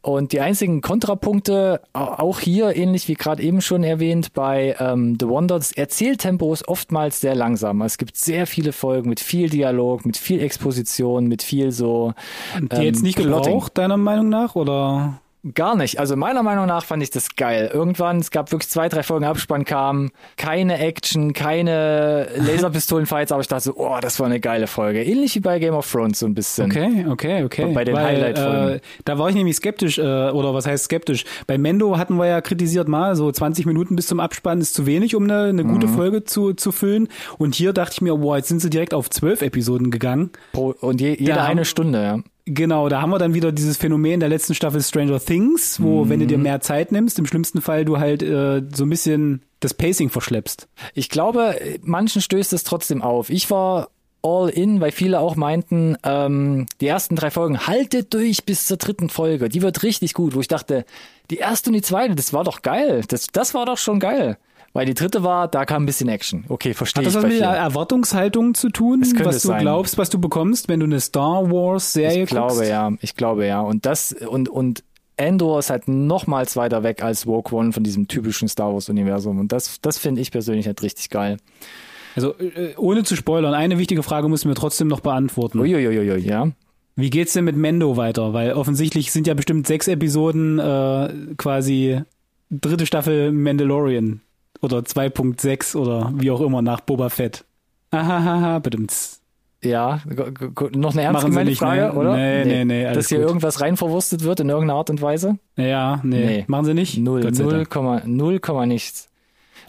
Und die einzigen Kontrapunkte, au- auch hier, ähnlich wie gerade eben schon erwähnt, bei ähm, The Wonder, das Erzähltempo ist oftmals sehr langsam. Es gibt sehr viele Folgen mit viel Dialog, mit viel Exposition, mit viel so. Die ähm, jetzt nicht Plotting. gebraucht, deiner Meinung nach, oder? Gar nicht. Also meiner Meinung nach fand ich das geil. Irgendwann, es gab wirklich zwei, drei Folgen Abspann kamen, keine Action, keine Laserpistolenfights, aber ich dachte so, oh, das war eine geile Folge. Ähnlich wie bei Game of Thrones so ein bisschen. Okay, okay, okay. Bei den Highlight-Folgen. Äh, da war ich nämlich skeptisch, äh, oder was heißt skeptisch? Bei Mendo hatten wir ja kritisiert mal, so 20 Minuten bis zum Abspann ist zu wenig, um eine, eine Mhm. gute Folge zu, zu füllen. Und hier dachte ich mir, boah, jetzt sind sie direkt auf zwölf Episoden gegangen. Pro, und je, jede Da eine Stunde, ja. Genau, da haben wir dann wieder dieses Phänomen der letzten Staffel Stranger Things, wo, wenn du Mhm. dir mehr Zeit nimmst, im schlimmsten Fall du halt äh, so ein bisschen das Pacing verschleppst. Ich glaube, manchen stößt es trotzdem auf. Ich war all in, weil viele auch meinten, ähm, die ersten drei Folgen, haltet durch bis zur dritten Folge. Die wird richtig gut, wo ich dachte, die erste und die zweite, das war doch geil. Das, das war doch schon geil. Weil die dritte war, da kam ein bisschen Action. Okay, verstehe Hat das ich was mit der. Erwartungshaltung zu tun, was du sein. glaubst, was du bekommst, wenn du eine Star Wars Serie Ich glaube guckst? ja, ich glaube ja. Und das und und Endor ist halt nochmals weiter weg als Rogue One von diesem typischen Star Wars Universum. Und das, das finde ich persönlich halt richtig geil. Also äh, ohne zu spoilern, eine wichtige Frage müssen wir trotzdem noch beantworten. Uiuiuiui, ja. Wie geht's denn mit Mendo weiter? Weil offensichtlich sind ja bestimmt sechs Episoden äh, quasi dritte Staffel Mandalorian oder 2.6 oder wie auch immer nach Boba Fett. Ahahaha, bedimmt. Ja, noch eine ernst gemeinte nicht, Frage, ne? oder? Nee, nee, nee, alles Dass hier gut. irgendwas reinverwurstet wird in irgendeiner Art und Weise? Ja, nee. Nee. Machen sie nicht? Null, null. Komma, null, Komma nichts.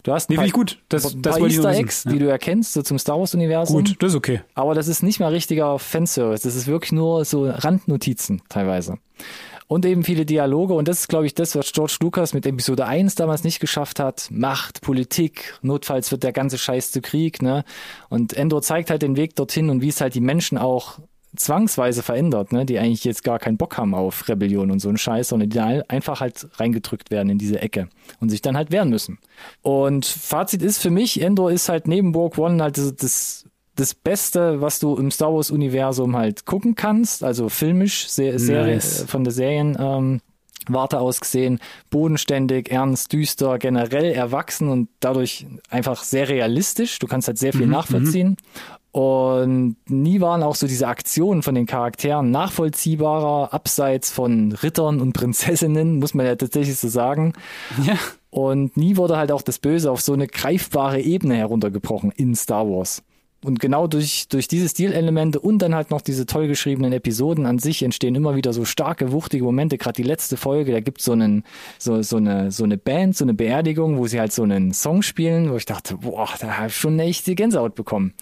Du hast ein Nee, paar, gut. Das, das paar nur Easter. Eggs, Ja. die du erkennst, so zum Star Wars Universum. Gut, das ist okay. Aber das ist nicht mal richtiger Fanservice. Das ist wirklich nur so Randnotizen teilweise. Und eben viele Dialoge. Und das ist, glaube ich, das, was George Lucas mit Episode 1 damals nicht geschafft hat. Macht, Politik, notfalls wird der ganze Scheiß zu Krieg. Ne? Und Endor zeigt halt den Weg dorthin und wie es halt die Menschen auch zwangsweise verändert, ne? die eigentlich jetzt gar keinen Bock haben auf Rebellion und so einen Scheiß, sondern die einfach halt reingedrückt werden in diese Ecke und sich dann halt wehren müssen. Und Fazit ist für mich, Endor ist halt neben Rogue One halt das, das das Beste, was du im Star Wars Universum halt gucken kannst, also filmisch, Se Serie, Nice. von der Serien ähm, Warte aus gesehen, bodenständig, ernst, düster, generell erwachsen und dadurch einfach sehr realistisch. Du kannst halt sehr viel nachvollziehen. Und nie waren auch so diese Aktionen von den Charakteren nachvollziehbarer, abseits von Rittern und Prinzessinnen, muss man ja tatsächlich so sagen. Ja. Und nie wurde halt auch das Böse auf so eine greifbare Ebene heruntergebrochen in Star Wars. Und genau durch, durch diese Stilelemente und dann halt noch diese toll geschriebenen Episoden an sich entstehen immer wieder so starke, wuchtige Momente. Gerade die letzte Folge, da gibt's so einen, so, so eine, so eine Band, so eine Beerdigung, wo sie halt so einen Song spielen, wo ich dachte, boah, da habe ich schon eine echte Gänsehaut bekommen.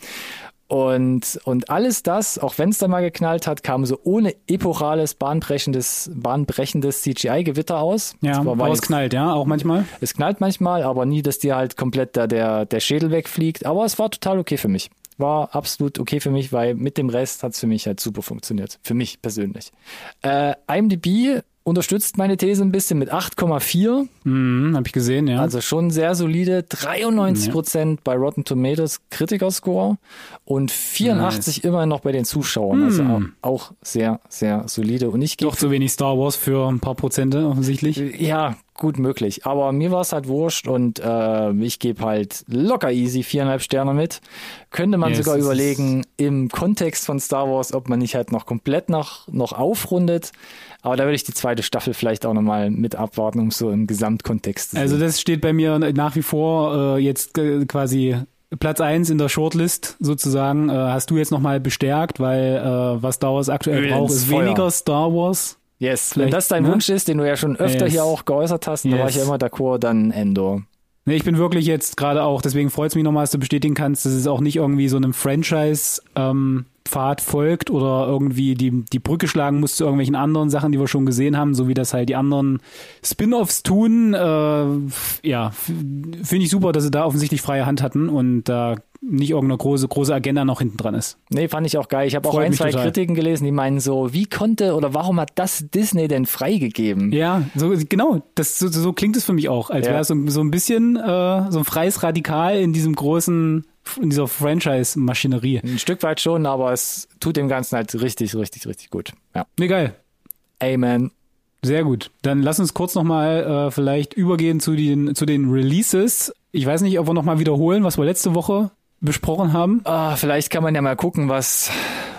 Und, und alles das, auch wenn es dann mal geknallt hat, kam so ohne epochales, bahnbrechendes, bahnbrechendes CGI-Gewitter aus. Ja, war aber es knallt, ja, auch manchmal. es knallt manchmal, aber nie, dass dir halt komplett da der, der Schädel wegfliegt. Aber es war total okay für mich. War absolut okay für mich, weil mit dem Rest hat's für mich halt super funktioniert. Für mich persönlich. Äh, IMDb unterstützt meine These ein bisschen mit 8,4. Mhm, habe ich gesehen, ja. Also schon sehr solide. 93 Prozent bei Rotten Tomatoes Kritikerscore und 84 immerhin noch bei den Zuschauern. Also auch, auch sehr, sehr solide. Und ich gehe Doch zu wenig Star Wars für ein paar Prozente offensichtlich. ja, gut möglich. Aber mir war es halt wurscht und äh, ich gebe halt locker easy viereinhalb Sterne mit. Könnte man Yes, sogar überlegen, im Kontext von Star Wars, ob man nicht halt noch komplett noch, noch aufrundet. Aber da würde ich die zweite Staffel vielleicht auch nochmal mit abwarten, um so im Gesamtkontext zu sehen. Also das steht bei mir nach wie vor äh, jetzt äh, quasi Platz eins in der Shortlist sozusagen. Äh, hast du jetzt nochmal bestärkt, weil äh, was Star Wars aktuell Öl braucht, ist Feuer. weniger Star Wars. Yes, wenn das dein ne? Wunsch ist, den du ja schon öfter Yes. hier auch geäußert hast, da war ich ja immer d'accord, dann Endor. Nee, ich bin wirklich jetzt gerade auch, deswegen freut es mich nochmal, dass du bestätigen kannst, dass es auch nicht irgendwie so einem Franchise ähm, Pfad folgt oder irgendwie die, die Brücke schlagen muss zu irgendwelchen anderen Sachen, die wir schon gesehen haben, so wie das halt die anderen Spin-offs tun. Äh, ja, finde ich super, dass sie da offensichtlich freie Hand hatten und da nicht irgendeine große, große Agenda noch hinten dran ist. Nee, fand ich auch geil. Ich habe auch ein, zwei total. Kritiken gelesen, die meinen so, wie konnte oder warum hat das Disney denn freigegeben? Ja, so genau. Das so, so klingt es für mich auch, als Ja. wäre es so, so ein bisschen äh, so ein freies Radikal in diesem großen, in dieser Franchise-Maschinerie. Ein Stück weit schon, aber es tut dem Ganzen halt richtig, richtig, richtig gut. Ja. Nee, geil. Amen. Sehr gut. Dann lass uns kurz nochmal äh, vielleicht übergehen zu den, zu den Releases. Ich weiß nicht, ob wir nochmal wiederholen, was wir letzte Woche besprochen haben. Ah, vielleicht kann man ja mal gucken, was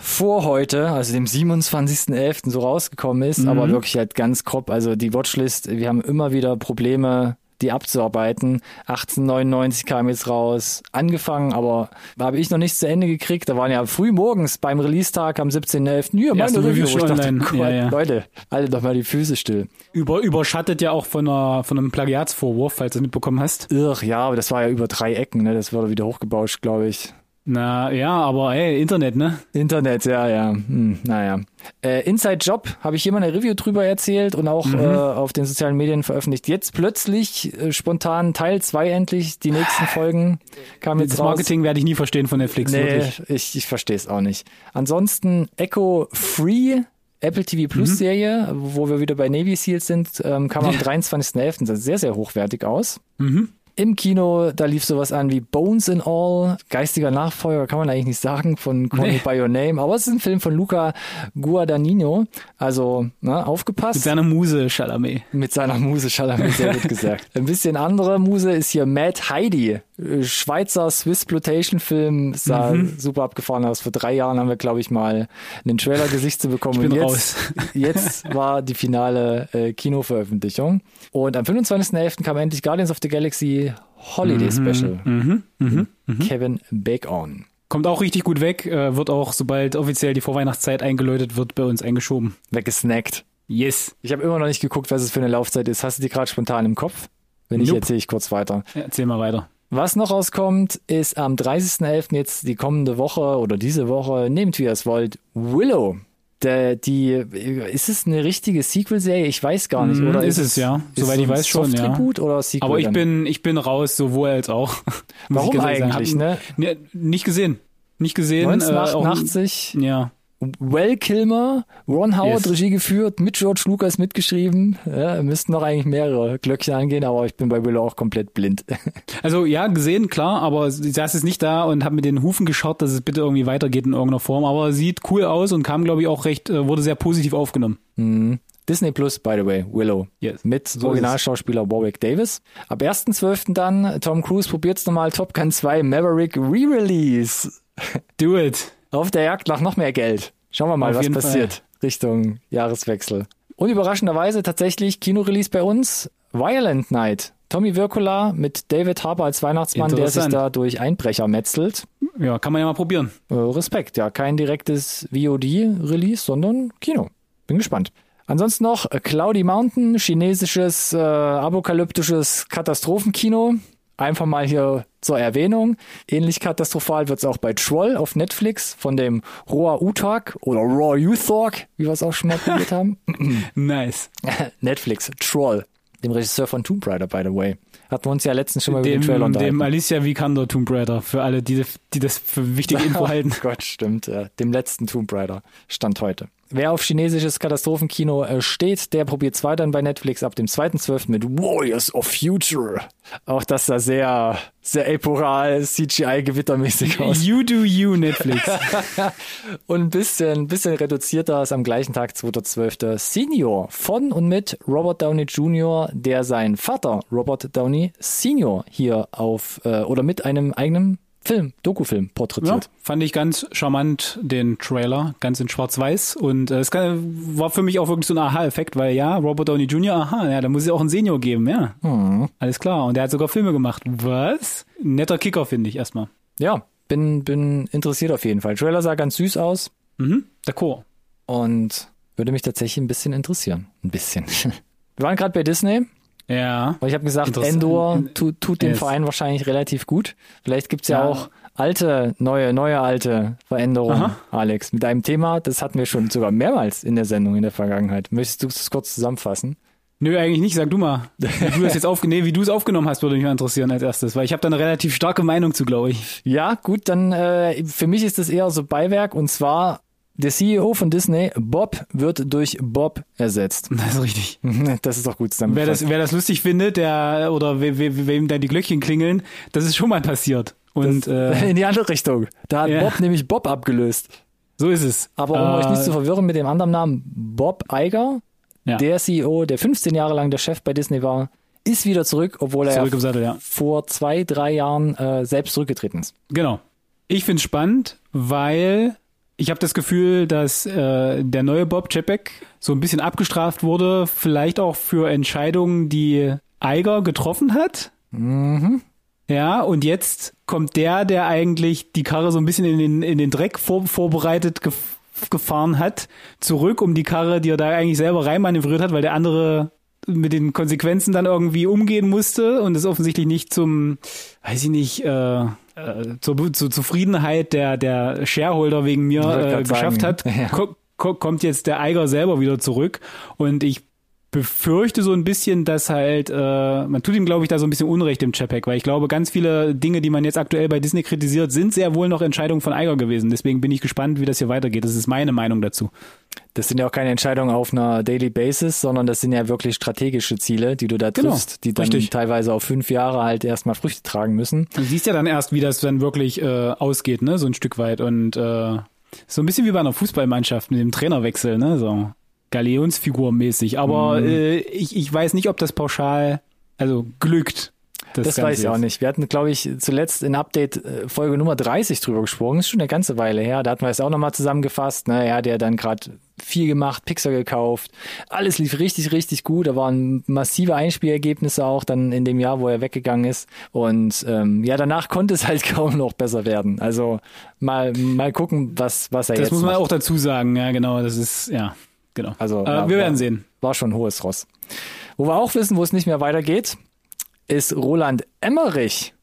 vor heute, also dem 27.11. so rausgekommen ist, aber wirklich halt ganz grob. Also die Watchlist, wir haben immer wieder Probleme, die abzuarbeiten. 1899 kam jetzt raus, angefangen, aber habe ich noch nicht zu Ende gekriegt. Da waren ja früh morgens beim Release-Tag am 17.11. Ja, meine Review. Ich dachte. Gott, Ja, ja. Leute, haltet doch mal die Füße still. Über, überschattet ja auch von, einer, von einem Plagiatsvorwurf, falls du mitbekommen hast. Irr, ja, aber das war ja über drei Ecken, ne? Das wurde wieder hochgebauscht, glaube ich. Na ja, aber hey, Internet, ne? Internet, ja, ja. Hm, naja. Äh, Inside Job habe ich hier mal eine Review drüber erzählt und auch äh, auf den sozialen Medien veröffentlicht. Jetzt plötzlich äh, spontan Teil 2 endlich, die nächsten Folgen kamen jetzt Das raus. Marketing werde ich nie verstehen von Netflix, Nee, wirklich. ich, ich verstehe es auch nicht. Ansonsten Echo Free, Apple TV Mhm. Plus Serie, wo wir wieder bei Navy Seals sind, ähm, kam am 23.11. Sah sehr, sehr hochwertig aus. Mhm. Im Kino, da lief sowas an wie Bones and All, geistiger Nachfolger, kann man eigentlich nicht sagen, von Call Nee. By Your Name, aber es ist ein Film von Luca Guadagnino, also ne, aufgepasst. Mit seiner Muse Chalamet. Mit seiner Muse Chalamet, sehr gut gesagt. Ein bisschen andere Muse ist hier Mad Heidi, Schweizer Swiss-Plotation-Film, sah Mhm. super abgefahren aus. Vor drei Jahren haben wir, glaube ich, mal einen Trailer Gesicht zu bekommen. Und jetzt, jetzt war die finale äh, Kinoveröffentlichung. Und am 25.11. kam endlich Guardians of the Galaxy Holiday Special. Mhm. Mhm. Kevin Bacon. Kommt auch richtig gut weg, äh, wird auch, sobald offiziell die Vorweihnachtszeit eingeläutet wird, bei uns eingeschoben. Weggesnackt. Yes. Ich habe immer noch nicht geguckt, was es für eine Laufzeit ist. Hast du die gerade spontan im Kopf? Wenn nicht, Nope. erzähle ich kurz weiter. Erzähl mal weiter. Was noch rauskommt, ist am 30.11. jetzt die kommende Woche oder diese Woche, nehmt wie ihr es wollt, Willow. Der, die, ist es eine richtige Sequel-Serie? Ich weiß gar nicht, Mm, oder? ist es, ja. ist Soweit so ich weiß schon, ja. Oder Sequel? Aber ich dann? bin, ich bin raus, sowohl als auch. Warum eigentlich, ne? Nicht gesehen. Nicht gesehen. Äh, 1988, auch, ja. Well Kilmer, Ron Howard Yes. Regie geführt, mit George Lucas mitgeschrieben. Ja, müssten noch eigentlich mehrere Glöckchen angehen, aber ich bin bei Willow auch komplett blind. Also ja, gesehen, klar, aber sie saß jetzt nicht da und hat mit den Hufen geschaut, dass es bitte irgendwie weitergeht in irgendeiner Form. Aber sieht cool aus und kam, glaube ich, auch recht, äh, wurde sehr positiv aufgenommen. Mhm. Disney Plus, by the way, Willow. Yes. Mit So Originalschauspieler Warwick Davis. Ab 1.12. dann, Tom Cruise probiert's nochmal Top Gun 2 Maverick Re-Release. Do it. Auf der Jagd nach noch mehr Geld. Schauen wir mal, Auf was passiert Richtung Jahreswechsel. Und überraschenderweise tatsächlich Kinorelease bei uns, Violent Night. Tommy Wirkola mit David Harbour als Weihnachtsmann, der sich da durch Einbrecher metzelt. Ja, kann man ja mal probieren. Äh, Respekt, ja, kein direktes VOD-Release, sondern Kino. Bin gespannt. Ansonsten noch Cloudy Mountain, chinesisches, äh, apokalyptisches Katastrophenkino. Einfach mal hier zur Erwähnung. Ähnlich katastrophal wird's auch bei Troll auf Netflix von dem Roa Utak oder Raw Uthork, wie wir es auch schon mal probiert haben. Nice. Netflix, Troll, dem Regisseur von Tomb Raider, by the way. Hatten wir uns ja letztens schon mal über Dem, den Trailer unterhalten. dem Alicia Vikander Tomb Raider, für alle, die, die das für wichtige Info halten. Oh Gott, stimmt. Äh, dem letzten Tomb Raider stand heute. Wer auf chinesisches Katastrophenkino äh, steht, der probiert es weiterhin bei Netflix ab dem 2.12. mit Warriors of Future. Auch das sah sehr, sehr aporal, CGI-gewittermäßig aus. You do you, Netflix. Und ein bisschen, bisschen reduzierter ist am gleichen Tag, 2.12. Senior von und mit Robert Downey Jr., der seinen Vater Robert Downey Senior hier auf äh, oder mit einem eigenen Film, Dokufilm Ja, porträtiert. fand ich ganz charmant, den Trailer, ganz in schwarz-weiß. Und äh, es war für mich auch wirklich so ein Aha-Effekt, weil ja, Robert Downey Jr., aha, ja, da muss es auch einen Senior geben, ja. Hm. Alles klar. Und der hat sogar Filme gemacht. Was? Netter Kicker, finde ich erstmal. Ja, bin, bin interessiert auf jeden Fall. Trailer sah ganz süß aus Mhm, d'accord. und würde mich tatsächlich ein bisschen interessieren. Ein bisschen. Wir waren gerade bei Disney, Ja. weil ich habe gesagt. Endor tu, tut dem Yes. Verein wahrscheinlich relativ gut. Vielleicht gibt's ja, Ja. auch alte, neue, neue alte Veränderungen, Aha. Alex. Mit einem Thema, das hatten wir schon sogar mehrmals in der Sendung in der Vergangenheit. Möchtest du es kurz zusammenfassen? Nö, eigentlich nicht. Sag du mal. Wie du das jetzt aufge nee, wie du es aufgenommen hast, würde mich mal interessieren als erstes, weil ich habe da eine relativ starke Meinung zu, glaube ich. Ja, gut, dann äh, für mich ist das eher so Beiwerk und zwar der CEO von Disney, Bob, wird durch Bob ersetzt. Das ist richtig. Das ist doch gut Wer das, wer das lustig findet, der oder we, we, wem da die Glöckchen klingeln, das ist schon mal passiert. Und äh, in die andere Richtung. Da hat Ja. Bob nämlich Bob abgelöst. so ist es. Aber um äh, euch nicht zu verwirren mit dem anderen Namen, Bob Iger, ja, der CEO, der 15 Jahre lang der Chef bei Disney war, ist wieder zurück, obwohl er zurück Sattel, ja. vor zwei, drei Jahren äh, selbst zurückgetreten ist. Genau. Ich find's spannend, weil ich habe das Gefühl, dass äh, der neue Bob Chapek so ein bisschen abgestraft wurde, vielleicht auch für Entscheidungen, die Eiger getroffen hat. Mhm. Ja, und jetzt kommt der, der eigentlich die Karre so ein bisschen in den, in den Dreck vor, vorbereitet gef gefahren hat, zurück, um die Karre, die er da eigentlich selber reinmanövriert hat, weil der andere mit den Konsequenzen dann irgendwie umgehen musste und es offensichtlich nicht zum, weiß ich nicht, äh, äh, zur, zur Zufriedenheit der, der Shareholder wegen mir äh, geschafft sagen, hat, ja. ko ko kommt jetzt der Eiger selber wieder zurück und ich befürchte so ein bisschen, dass halt, äh, man tut ihm, glaube ich, da so ein bisschen Unrecht im Chapek, weil ich glaube, ganz viele Dinge, die man jetzt aktuell bei Disney kritisiert, sind sehr wohl noch Entscheidungen von Eiger gewesen. Deswegen bin ich gespannt, wie das hier weitergeht. Das ist meine Meinung dazu. Das sind ja auch keine Entscheidungen auf einer Daily Basis, sondern das sind ja wirklich strategische Ziele, die du da Genau, triffst, die dann richtig. teilweise auf fünf Jahre halt erstmal Früchte tragen müssen. Du siehst ja dann erst, wie das dann wirklich äh, ausgeht, ne, so ein Stück weit. Und äh, so ein bisschen wie bei einer Fußballmannschaft mit dem Trainerwechsel, ne, so Galeonsfigur mäßig. Aber Mhm. äh, ich, ich weiß nicht, ob das pauschal, also glückt. Das, Ganze weiß ich auch nicht. Wir hatten, glaube ich, zuletzt in Update äh, Folge Nummer 30 drüber gesprochen. ist schon eine ganze Weile her. Da hatten wir es auch nochmal zusammengefasst. Naja, der hat dann gerade viel gemacht, Pixar gekauft. Alles lief richtig, richtig gut. Da waren massive Einspielergebnisse auch dann in dem Jahr, wo er weggegangen ist. Und ähm, ja, danach konnte es halt kaum noch besser werden. Also mal, mal gucken, was, was er Das jetzt muss man macht. auch dazu sagen, ja, genau. Das ist, ja, genau. Also, äh, wir war- werden sehen. War schon ein hohes Ross. Wo wir auch wissen, wo es nicht mehr weitergeht, ist Roland Emmerich.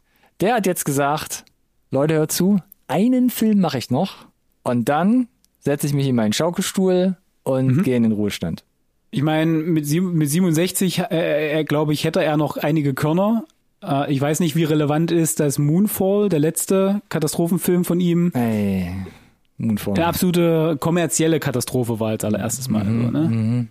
Der hat jetzt gesagt, Leute, hört zu, einen Film mache ich noch und dann setze ich mich in meinen Schaukelstuhl und Mhm. gehe in den Ruhestand. Ich meine, mit, mit 67, äh, äh, glaube ich, hätte er noch einige Körner. Äh, ich weiß nicht, wie relevant ist, dass Moonfall, der letzte Katastrophenfilm von ihm, Ey, Moonfall. eine absolute kommerzielle Katastrophe war als allererstes Mal. Mhm, so, ne?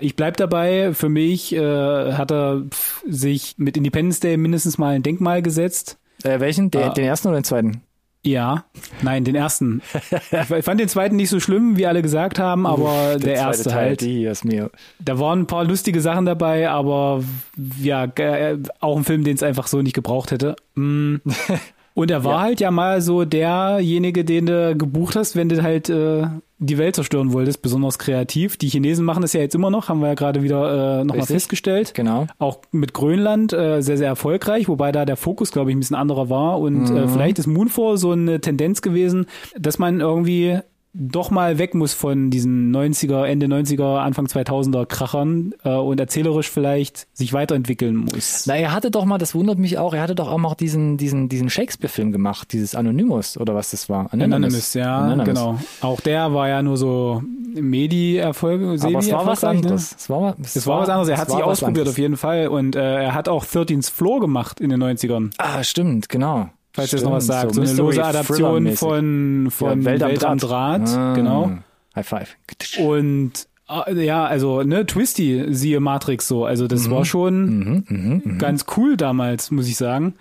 äh, ich bleib dabei. Für mich äh, hat er pf, sich mit Independence Day mindestens mal ein Denkmal gesetzt. Äh, welchen? Der, Ah. Den ersten oder den zweiten? Ja, nein, den ersten. ich fand den zweiten nicht so schlimm, wie alle gesagt haben, aber Uff, der, zweite erste Teil, halt. Die ist mir. Da waren ein paar lustige Sachen dabei, aber ja, ge- auch ein Film, den es einfach so nicht gebraucht hätte. Mm. Und er war Ja. halt ja mal so derjenige, den du gebucht hast, wenn du halt äh, die Welt zerstören wolltest, besonders kreativ. Die Chinesen machen das ja jetzt immer noch, haben wir ja gerade wieder äh, nochmal festgestellt. Genau. Auch mit Grönland äh, sehr, sehr erfolgreich, wobei da der Fokus, glaube ich, ein bisschen anderer war. Und Mhm. äh, vielleicht ist Moonfall so eine Tendenz gewesen, dass man irgendwie doch mal weg muss von diesen 90er, Ende 90er, Anfang 2000er Krachern äh, und erzählerisch vielleicht sich weiterentwickeln muss. Na, er hatte doch mal, das wundert mich auch, er hatte doch auch mal diesen, diesen, diesen Shakespeare-Film gemacht, dieses Anonymous oder was das war. Anonymous, ja, Anonymous. genau. Auch der war ja nur so Medi-Erfolg, Aber es war was ne? anderes. Es war, es Es war was anderes. Er hat sich ausprobiert anderes. auf jeden Fall und äh, er hat auch 13th Floor gemacht in den 90ern. Ah, stimmt, genau. Falls ihr das noch was sagt. So, eine Mystery lose Adaption von, von Ja, Welt am Draht. Ah, Genau. High five. Und äh, ja, also ne, Twisty, siehe Matrix so. Also das war schon Mhm, ganz cool damals, muss ich sagen.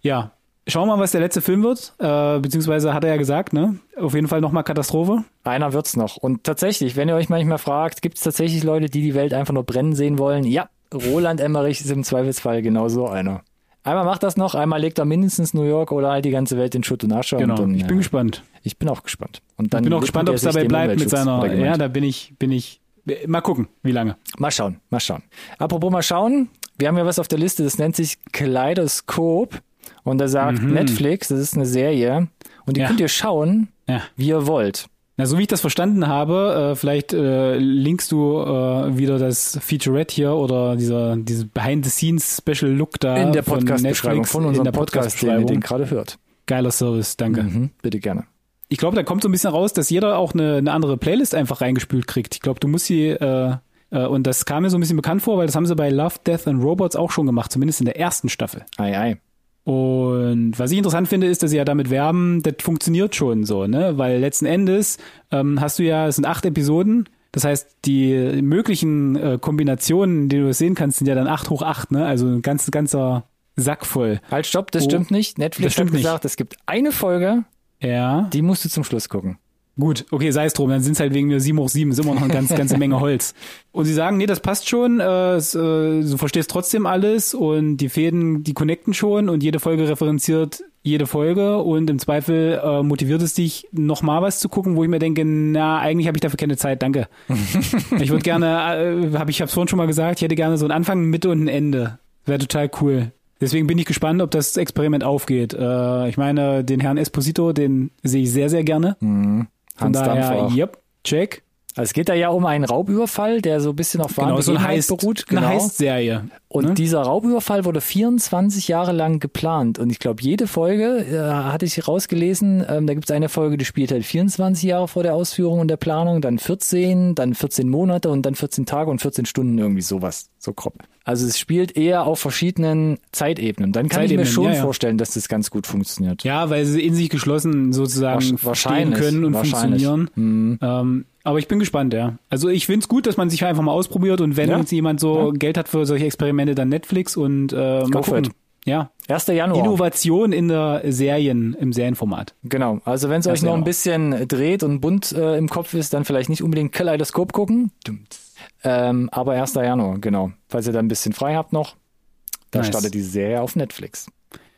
Ja, schauen wir mal, was der letzte Film wird. Äh, beziehungsweise hat er ja gesagt, ne? Auf jeden Fall nochmal Katastrophe. Einer wird's noch. Und tatsächlich, wenn ihr euch manchmal fragt, gibt es tatsächlich Leute, die die Welt einfach nur brennen sehen wollen? Ja, Roland Emmerich ist im Zweifelsfall genau so einer. Einmal macht das noch, einmal legt er mindestens New York oder halt die ganze Welt in Schutt und Asche. Genau. Und dann, ich bin ja, gespannt. ich bin auch gespannt. Und dann Ich bin auch gespannt, ob es dabei bleibt mit seiner. er. Ja, da bin ich, bin ich. Mal gucken, wie lange. Mal schauen, mal schauen. Apropos mal schauen, wir haben ja was auf der Liste, das nennt sich Kaleidoskop. Und da sagt Netflix, das ist eine Serie. Und die Mhm. Ja. könnt ihr schauen, Ja. wie ihr wollt. Na, so wie ich das verstanden habe, äh, vielleicht äh, linkst du äh, wieder das Featurette hier oder dieser diese Behind-the-Scenes-Special-Look da In der von Podcast-Beschreibung von in unserem der Podcast, den ihr gerade hört. Geiler Service, danke. Mhm, bitte gerne. Ich glaube, da kommt so ein bisschen raus, dass jeder auch eine, eine andere Playlist einfach reingespült kriegt. Ich glaube, du musst sie, äh, äh, und das kam mir so ein bisschen bekannt vor, weil das haben sie bei Love, Death and Robots auch schon gemacht, zumindest in der ersten Staffel. Ei, ei. Und was ich interessant finde, ist, dass sie ja damit werben, das funktioniert schon so, ne? Weil letzten Endes ähm, hast du ja, es sind acht Episoden. Das heißt, die möglichen äh, Kombinationen, die du sehen kannst, sind ja dann acht hoch acht, ne? Also ein ganz, ganzer Sack voll. Halt, stopp, das Oh, stimmt nicht. Netflix das stimmt hat gesagt, es gibt eine Folge, Ja. die musst du zum Schluss gucken. Gut, okay, sei es drum, dann sind es halt wegen mir 7 hoch 7, ist immer noch eine ganz, ganze Menge Holz. Und sie sagen, nee, das passt schon, äh, es, äh, du verstehst trotzdem alles und die Fäden, die connecten schon und jede Folge referenziert jede Folge und im Zweifel äh, motiviert es dich, noch mal was zu gucken, wo ich mir denke, na, eigentlich habe ich dafür keine Zeit, danke. ich würde gerne, äh, hab, ich habe es vorhin schon mal gesagt, ich hätte gerne so einen Anfang, Mitte und ein Ende. Wäre total cool. Deswegen bin ich gespannt, ob das Experiment aufgeht. Äh, ich meine, den Herrn Esposito, den sehe ich sehr, sehr gerne. Von Hans Dampf daher, auch. yep, check. Also es geht da ja um einen Raubüberfall, der so ein bisschen auf wahren Genau, so Heist, beruht. eine Genau. Heist-Serie. Und ne? dieser Raubüberfall wurde 24 Jahre lang geplant. Und ich glaube, jede Folge, äh, hatte ich rausgelesen, ähm, da gibt es eine Folge, die spielt halt 24 Jahre vor der Ausführung und der Planung, dann 14, dann 14 Monate und dann 14 Tage und 14 Stunden, irgendwie sowas, so grob. Also es spielt eher auf verschiedenen Zeitebenen. Dann kann ich Zeitebenen, mir schon ja, ja. vorstellen, dass das ganz gut funktioniert. Ja, weil sie in sich geschlossen sozusagen stehen wahrscheinlich, können und wahrscheinlich. funktionieren. Ähm, aber ich bin gespannt, ja. Also ich find's gut, dass man sich einfach mal ausprobiert und wenn Ja. uns jemand so Geld hat für solche Experimente, dann Netflix und äh, mal Go gucken. Ja. 1. Januar. Innovation in der Serien, im Serienformat. Genau, also wenn es euch noch ja ein bisschen dreht und bunt äh, im Kopf ist, dann vielleicht nicht unbedingt Kaleidoskop gucken. Ähm, aber 1. Januar, genau. Falls ihr da ein bisschen frei habt noch, da Nice. startet die Serie auf Netflix.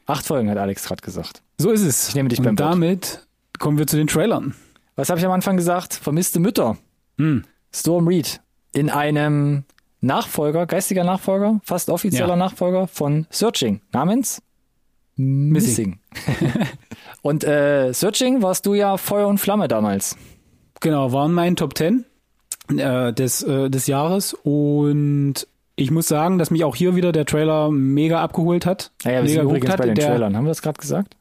Acht Folgen hat Alex gerade gesagt. So ist es. Ich nehme dich und beim damit kommen wir zu den Trailern. Was habe ich am Anfang gesagt? Vermisste Mütter. Hm. Storm Reed. In einem Nachfolger, geistiger Nachfolger, fast offizieller Ja. Nachfolger von Searching namens Missing. und äh, Searching warst du ja Feuer und Flamme damals. Genau, waren mein Top 10 äh, des, äh, des Jahres und ich muss sagen, dass mich auch hier wieder der Trailer mega abgeholt hat. Naja, wir mega sind übrigens hat. bei den der, Trailern. Haben wir das gerade gesagt?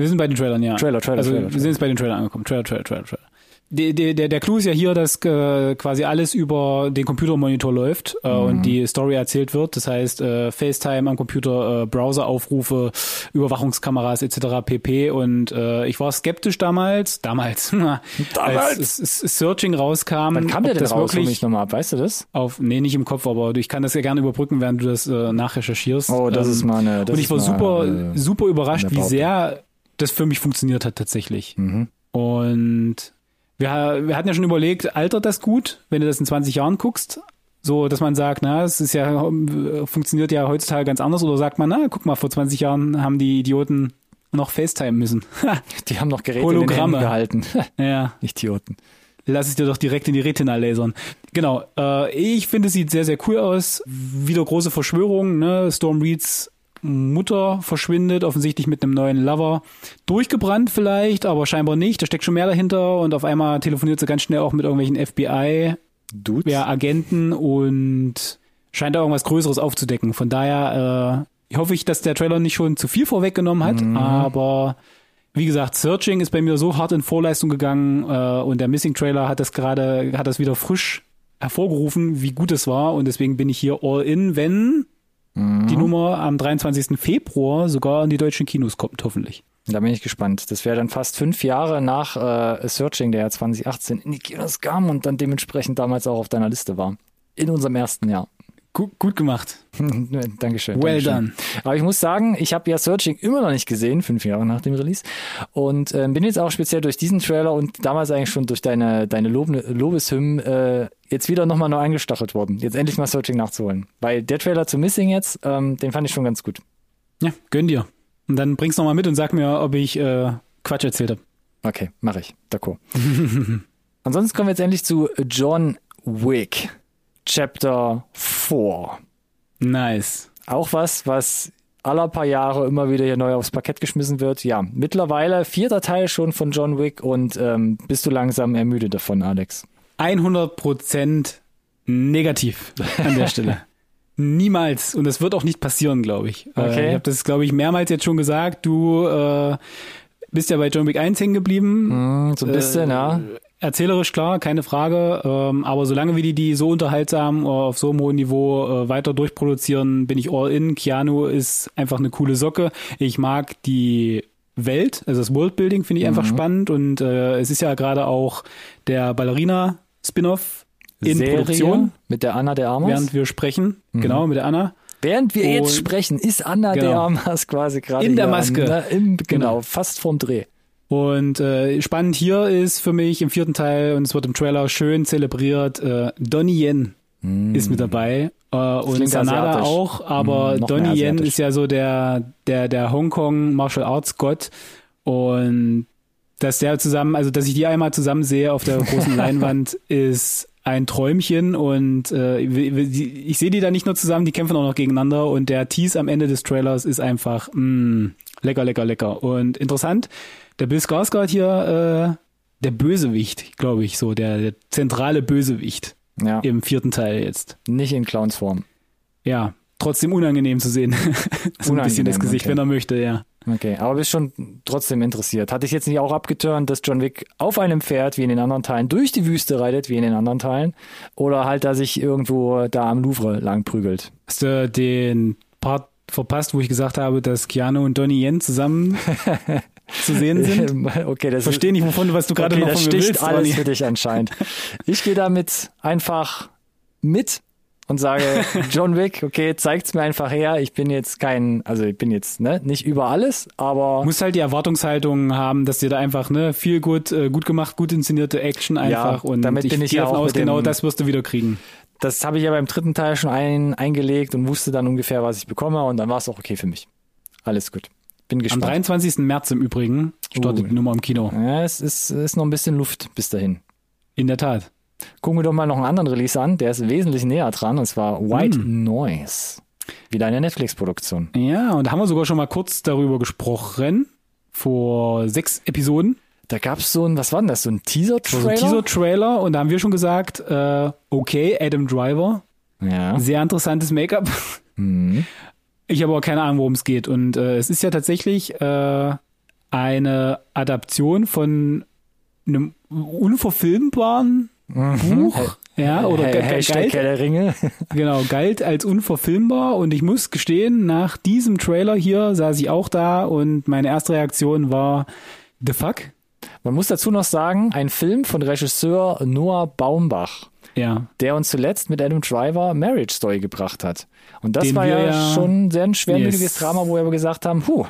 Wir sind bei den Trailern, ja. Trailer, Trailer, also, Trailer, Wir sind jetzt bei den Trailern angekommen. Trailer, Trailer, Trailer, Trailer. Der, der, der, Clou ist ja hier, dass äh, quasi alles über den Computermonitor läuft äh, Mhm. und die Story erzählt wird. Das heißt, äh, FaceTime am Computer, äh, Browseraufrufe, Überwachungskameras etc. pp. Und äh, ich war skeptisch damals, damals, als es, es Searching rauskam. Wann kam der denn das raus? Wirklich mich nochmal ab. Weißt du das? auf, nee, nicht im Kopf, aber ich kann das ja gerne überbrücken, während du das äh, nachrecherchierst. Oh, das Ähm, ist mal eine. Das und ich war super, äh, super überrascht, eine wie sehr das für mich funktioniert hat tatsächlich. Mhm. Und wir, wir hatten ja schon überlegt, altert das gut, wenn du das in 20 Jahren guckst? So, dass man sagt, na, es ist ja, funktioniert ja heutzutage ganz anders. Oder sagt man, na, guck mal, vor 20 Jahren haben die Idioten noch FaceTime müssen. Die haben noch Geräte in den Hologramme. Händen gehalten. ja. Idioten. lass es dir doch direkt in die Retina lasern. Genau, äh, ich finde, es sieht sehr, sehr cool aus. Wieder große Verschwörung, ne? Storm Reeds Mutter verschwindet, offensichtlich mit einem neuen Lover. Durchgebrannt vielleicht, aber scheinbar nicht. Da steckt schon mehr dahinter und auf einmal telefoniert sie ganz schnell auch mit irgendwelchen FBI Dudes? ja, Agenten und scheint da irgendwas Größeres aufzudecken. Von daher äh, hoffe ich, dass der Trailer nicht schon zu viel vorweggenommen hat, aber wie gesagt, Searching ist bei mir so hart in Vorleistung gegangen äh, und der Missing Trailer hat das gerade, hat das wieder frisch hervorgerufen, wie gut es war und deswegen bin ich hier all in, wenn die Nummer am 23. Februar sogar in die deutschen Kinos kommt, hoffentlich. Da bin ich gespannt. Das wäre dann fast fünf Jahre nach äh, Searching, der ja 2018 in die Kinos kam und dann dementsprechend damals auch auf deiner Liste war. In unserem ersten Jahr. Gut, gut gemacht. Dankeschön. Well Dankeschön. done. Aber ich muss sagen, ich habe ja Searching immer noch nicht gesehen, fünf Jahre nach dem Release. Und ähm, bin jetzt auch speziell durch diesen Trailer und damals eigentlich schon durch deine, deine Lob Lobeshymnen äh, jetzt wieder nochmal neu eingestachelt worden. Jetzt endlich mal Searching nachzuholen. Weil der Trailer zu Missing jetzt, ähm, den fand ich schon ganz gut. Ja, gönn dir. Und dann bring's noch mal mit und sag mir, ob ich äh, Quatsch erzählt habe. Okay, mache ich. D'accord. Ansonsten kommen wir jetzt endlich zu John Wick, Chapter 4. Nice. Auch was, was aller paar Jahre immer wieder hier neu aufs Parkett geschmissen wird. Ja, mittlerweile vierter Teil schon von John Wick und ähm, bist du langsam ermüdet davon, Alex? 100% negativ an der Stelle. Niemals. Und das wird auch nicht passieren, glaube ich. Äh, Okay. ich habe das, glaube ich, mehrmals jetzt schon gesagt. Du äh, bist ja bei John Wick 1 hängen geblieben. Hm, so ein bisschen, Äh, ja. Erzählerisch klar, keine Frage. Ähm, aber solange wir die, die so unterhaltsam äh, auf so einem hohen Niveau äh, weiter durchproduzieren, bin ich all in. Keanu ist einfach eine coole Socke. Ich mag die Welt, also das Worldbuilding finde ich einfach Mhm. spannend und äh, es ist ja gerade auch der Ballerina-Spin-off in Serie Produktion, mit der Anna der Armas. während wir sprechen. Genau, mit der Anna. Während wir jetzt Und- sprechen, ist Anna Genau. der Armas quasi gerade In der Maske. Am, ne, im, genau, Genau. fast vorm Dreh. Und äh, spannend hier ist für mich im vierten Teil, und es wird im Trailer schön zelebriert, äh, Donnie Yen ist mit dabei. Äh, und klingt Sanada asiatisch. auch, aber Mm, Donnie Yen ist ja so der, der, der Hongkong Martial Arts Gott. Und dass der zusammen, also dass ich die einmal zusammen sehe auf der großen Leinwand, ist ein Träumchen und äh, ich ich sehe die da nicht nur zusammen, die kämpfen auch noch gegeneinander und der Tease am Ende des Trailers ist einfach mh, lecker, lecker, lecker. Und interessant, der Bill Skarsgård hier, äh, der Bösewicht, glaube ich, so, der, der zentrale Bösewicht Ja, im vierten Teil jetzt. nicht in Clownsform. Ja, trotzdem unangenehm zu sehen. so ein bisschen das Gesicht, okay. wenn er möchte, ja. Okay, aber bist schon trotzdem interessiert. Hatte ich jetzt nicht auch abgeturnt, dass John Wick auf einem Pferd wie in den anderen Teilen durch die Wüste reitet, wie in den anderen Teilen? Oder halt, dass sich irgendwo da am Louvre lang prügelt? Hast du den Part verpasst, wo ich gesagt habe, dass Keanu und Donnie Yen zusammen zu sehen sind? okay, das Verstehe nicht, wovon du, was du gerade okay, noch das von mir sticht willst, alles für dich anscheinend. Ich gehe damit einfach mit und sage, John Wick, okay, zeigt's mir einfach her. Ich bin jetzt kein, also ich bin jetzt ne, nicht über alles, aber Du musst halt die Erwartungshaltung haben, dass dir da einfach ne viel gut äh, gut gemacht, gut inszenierte Action einfach und damit bin ich ja davon auch aus, genau dem- das wirst du wieder kriegen. das habe ich ja beim dritten Teil schon ein, eingelegt und wusste dann ungefähr, was ich bekomme und dann war es auch okay für mich. Alles gut. Bin Am gespannt. 23. März im Übrigen startet Uh. die Nummer im Kino. Ja, es ist, es ist noch ein bisschen Luft bis dahin. In der Tat. Gucken wir doch mal noch einen anderen Release an, der ist wesentlich näher dran, und zwar White Hm. Noise. Wieder eine Netflix-Produktion. Ja, und da haben wir sogar schon mal kurz darüber gesprochen vor sechs Episoden. Da gab's so ein, was war denn das, so ein Teaser-Trailer? so ein Teaser-Trailer und da haben wir schon gesagt, äh, okay, Adam Driver, ja. sehr interessantes Make-up. Mhm. Ich habe aber keine Ahnung, worum es geht. Und äh, es ist ja tatsächlich äh, eine Adaption von einem unverfilmbaren Buch. Ja, oder Hashtag galt, Herr der Ringe. genau, galt als unverfilmbar. Und ich muss gestehen, nach diesem Trailer hier saß ich auch da und meine erste Reaktion war, the fuck? Man muss dazu noch sagen, ein Film von Regisseur Noah Baumbach, Ja, der uns zuletzt mit Adam Driver Marriage Story gebracht hat. Und das Den war ja, ja- schon sehr ein schwermütiges Yes. Drama, wo wir gesagt haben, puh,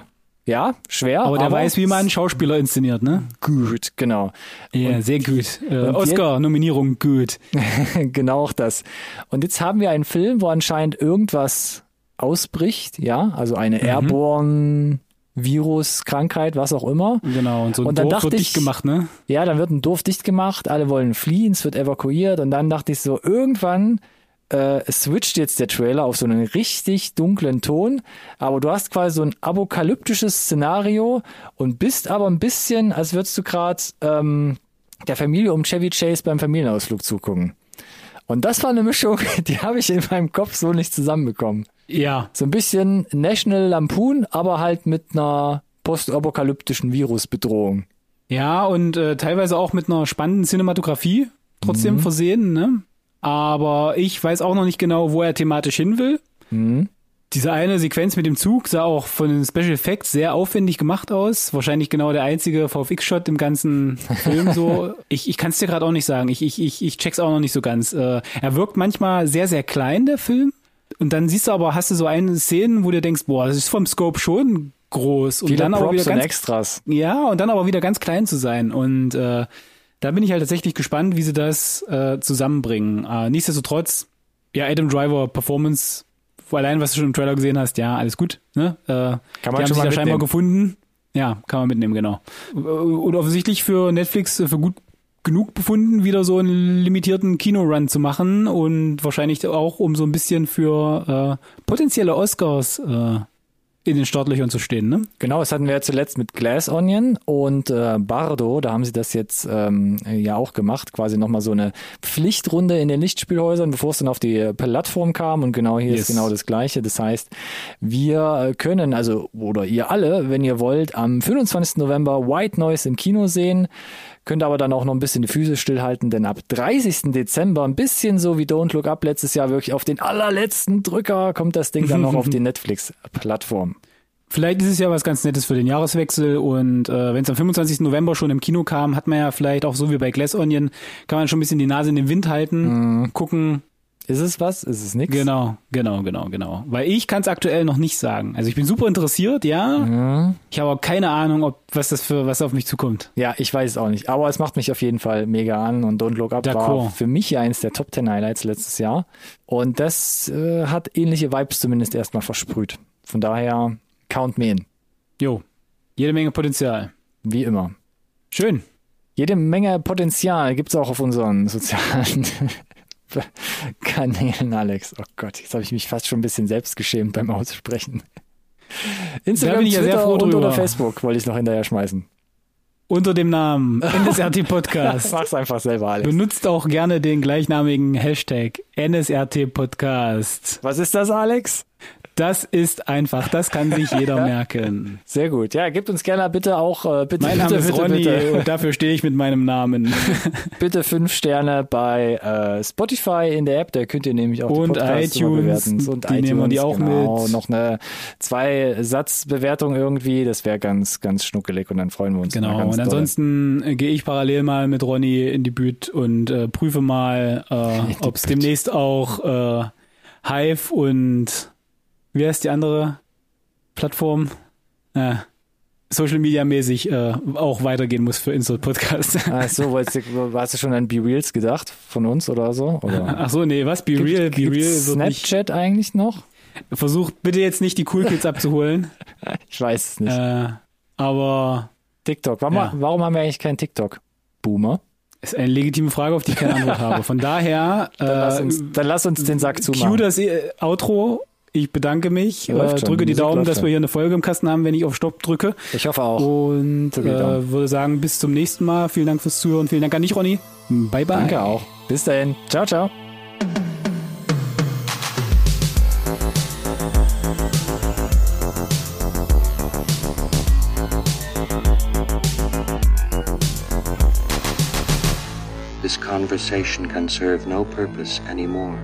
ja, schwer, aber der weiß, wie man einen Schauspieler inszeniert, ne? gut, genau. Ja, sehr gut. Äh, und Oscar-Nominierung, gut. genau auch das. Und jetzt haben wir einen Film, wo anscheinend irgendwas ausbricht, ja, also eine Mhm. Airborne Virus, Krankheit, was auch immer. Genau, und so ein Und dann Dorf dachte wird ich- dicht gemacht, ne? Ja, dann wird ein Dorf dicht gemacht, alle wollen fliehen, es wird evakuiert und dann dachte ich so, irgendwann äh, switcht jetzt der Trailer auf so einen richtig dunklen Ton, aber du hast quasi so ein apokalyptisches Szenario und bist aber ein bisschen, als würdest du gerade ähm, der Familie um Chevy Chase beim Familienausflug zugucken. Und das war eine Mischung, die habe ich in meinem Kopf so nicht zusammenbekommen. Ja, So ein bisschen National Lampoon, aber halt mit einer postapokalyptischen Virusbedrohung. Ja, und äh, teilweise auch mit einer spannenden Cinematografie trotzdem Mhm. versehen, ne? Aber ich weiß auch noch nicht genau, wo er thematisch hin will. Mhm. Diese eine Sequenz mit dem Zug sah auch von den Special Effects sehr aufwendig gemacht aus. Wahrscheinlich genau der einzige VFX-Shot im ganzen Film so. Ich, ich kann es dir gerade auch nicht sagen. Ich, ich, ich, ich check's auch noch nicht so ganz. Äh, er wirkt manchmal sehr, sehr klein, der Film. Und dann siehst du aber, hast du so eine Szene, wo du denkst, boah, das ist vom Scope schon groß. Und Viele dann aber Props wieder und ganz Extras. ja, und dann aber wieder ganz klein zu sein. Und äh, da bin ich halt tatsächlich gespannt, wie sie das äh, zusammenbringen. Äh, nichtsdestotrotz, ja, Adam Driver Performance, allein was du schon im Trailer gesehen hast, ja, alles gut. Ne? Äh, Kann die man haben schon sich ja scheinbar gefunden. Ja, kann man mitnehmen, genau. Äh, Und offensichtlich für Netflix äh, für gut genug befunden, wieder so einen limitierten Kinorun zu machen und wahrscheinlich auch, um so ein bisschen für äh, potenzielle Oscars äh, in den Startlöchern zu stehen, ne? Genau, das hatten wir ja zuletzt mit Glass Onion und äh, Bardo, da haben sie das jetzt ähm, ja auch gemacht, quasi nochmal so eine Pflichtrunde in den Lichtspielhäusern, bevor es dann auf die Plattform kam und genau hier Yes. ist genau das gleiche. Das heißt, wir können, also oder ihr alle, wenn ihr wollt, am 25. November White Noise im Kino sehen, könnt aber dann auch noch ein bisschen die Füße stillhalten, denn ab 30. Dezember, ein bisschen so wie Don't Look Up letztes Jahr, wirklich auf den allerletzten Drücker kommt das Ding dann noch auf die Netflix-Plattform. Vielleicht ist es ja was ganz Nettes für den Jahreswechsel und äh, wenn es am 25. November schon im Kino kam, hat man ja vielleicht auch so wie bei Glass Onion, kann man schon ein bisschen die Nase in den Wind halten, gucken. Ist es was? Ist es nix? Genau, genau, genau, genau. Weil ich kann es aktuell noch nicht sagen. Also ich bin super interessiert, ja. Ich habe aber keine Ahnung, ob was das für was auf mich zukommt. Ja, ich weiß es auch nicht. Aber es macht mich auf jeden Fall mega an und Don't Look Up war für mich ja eines der Top 10 Highlights letztes Jahr. Und das äh, hat ähnliche Vibes zumindest erstmal versprüht. Von daher, count me in. Jo, jede Menge Potenzial. Wie immer. Schön. Jede Menge Potenzial gibt's auch auf unseren sozialen Kanälen, Alex. Oh Gott, jetzt habe ich mich fast schon ein bisschen selbst geschämt beim Aussprechen. Instagram, bin ich ja sehr Twitter froh und oder Facebook wollte ich noch hinterher schmeißen. Unter dem Namen NSRT Podcast. Mach's einfach selber, Alex. Benutzt auch gerne den gleichnamigen Hashtag NSRT Podcast. Was ist das, Alex? Das ist einfach, das kann sich jeder merken. Sehr gut. Ja, gebt uns gerne bitte auch äh, bitte, Mein Name bitte, ist bitte, Ronny bitte, und dafür stehe ich mit meinem Namen. bitte fünf Sterne bei äh, Spotify in der App. Da könnt ihr nämlich auch Und die Podcasts iTunes, bewerten. Und die iTunes, nehmen wir die auch genau. mit. Noch eine zwei Satzbewertung irgendwie. Das wäre ganz ganz schnuckelig und dann freuen wir uns. Genau. Und ansonsten äh, gehe ich parallel mal mit Ronny in die Büt und äh, prüfe mal, äh, ob es demnächst auch äh, Hive und wie heißt die andere Plattform? Äh, Social Media mäßig äh, auch weitergehen muss für Insert Podcast. Ach so, wolltest du, schon an Be Reals gedacht von uns oder so? Oder? Ach so, nee, was? Be Gibt- Real, Be Real. Snapchat eigentlich noch? Versucht bitte jetzt nicht die Cool Kids abzuholen. Ich weiß es nicht. Äh, aber TikTok. Warum, ja. warum haben wir eigentlich keinen TikTok? Boomer. ist eine legitime Frage, auf die ich keine Antwort habe. Von daher, Dann, lass äh, uns, dann lass uns den Sack cue zumachen. das äh, Outro. Ich bedanke mich, äh, drücke die Daumen, dass wir hier eine Folge im Kasten haben, wenn ich auf Stopp drücke. Ich hoffe auch. Und äh, würde sagen, bis zum nächsten Mal. Vielen Dank fürs Zuhören. Vielen Dank an dich, Ronny. Bye, bye. Danke auch. Bis dahin. Ciao, ciao. This conversation can serve no purpose anymore.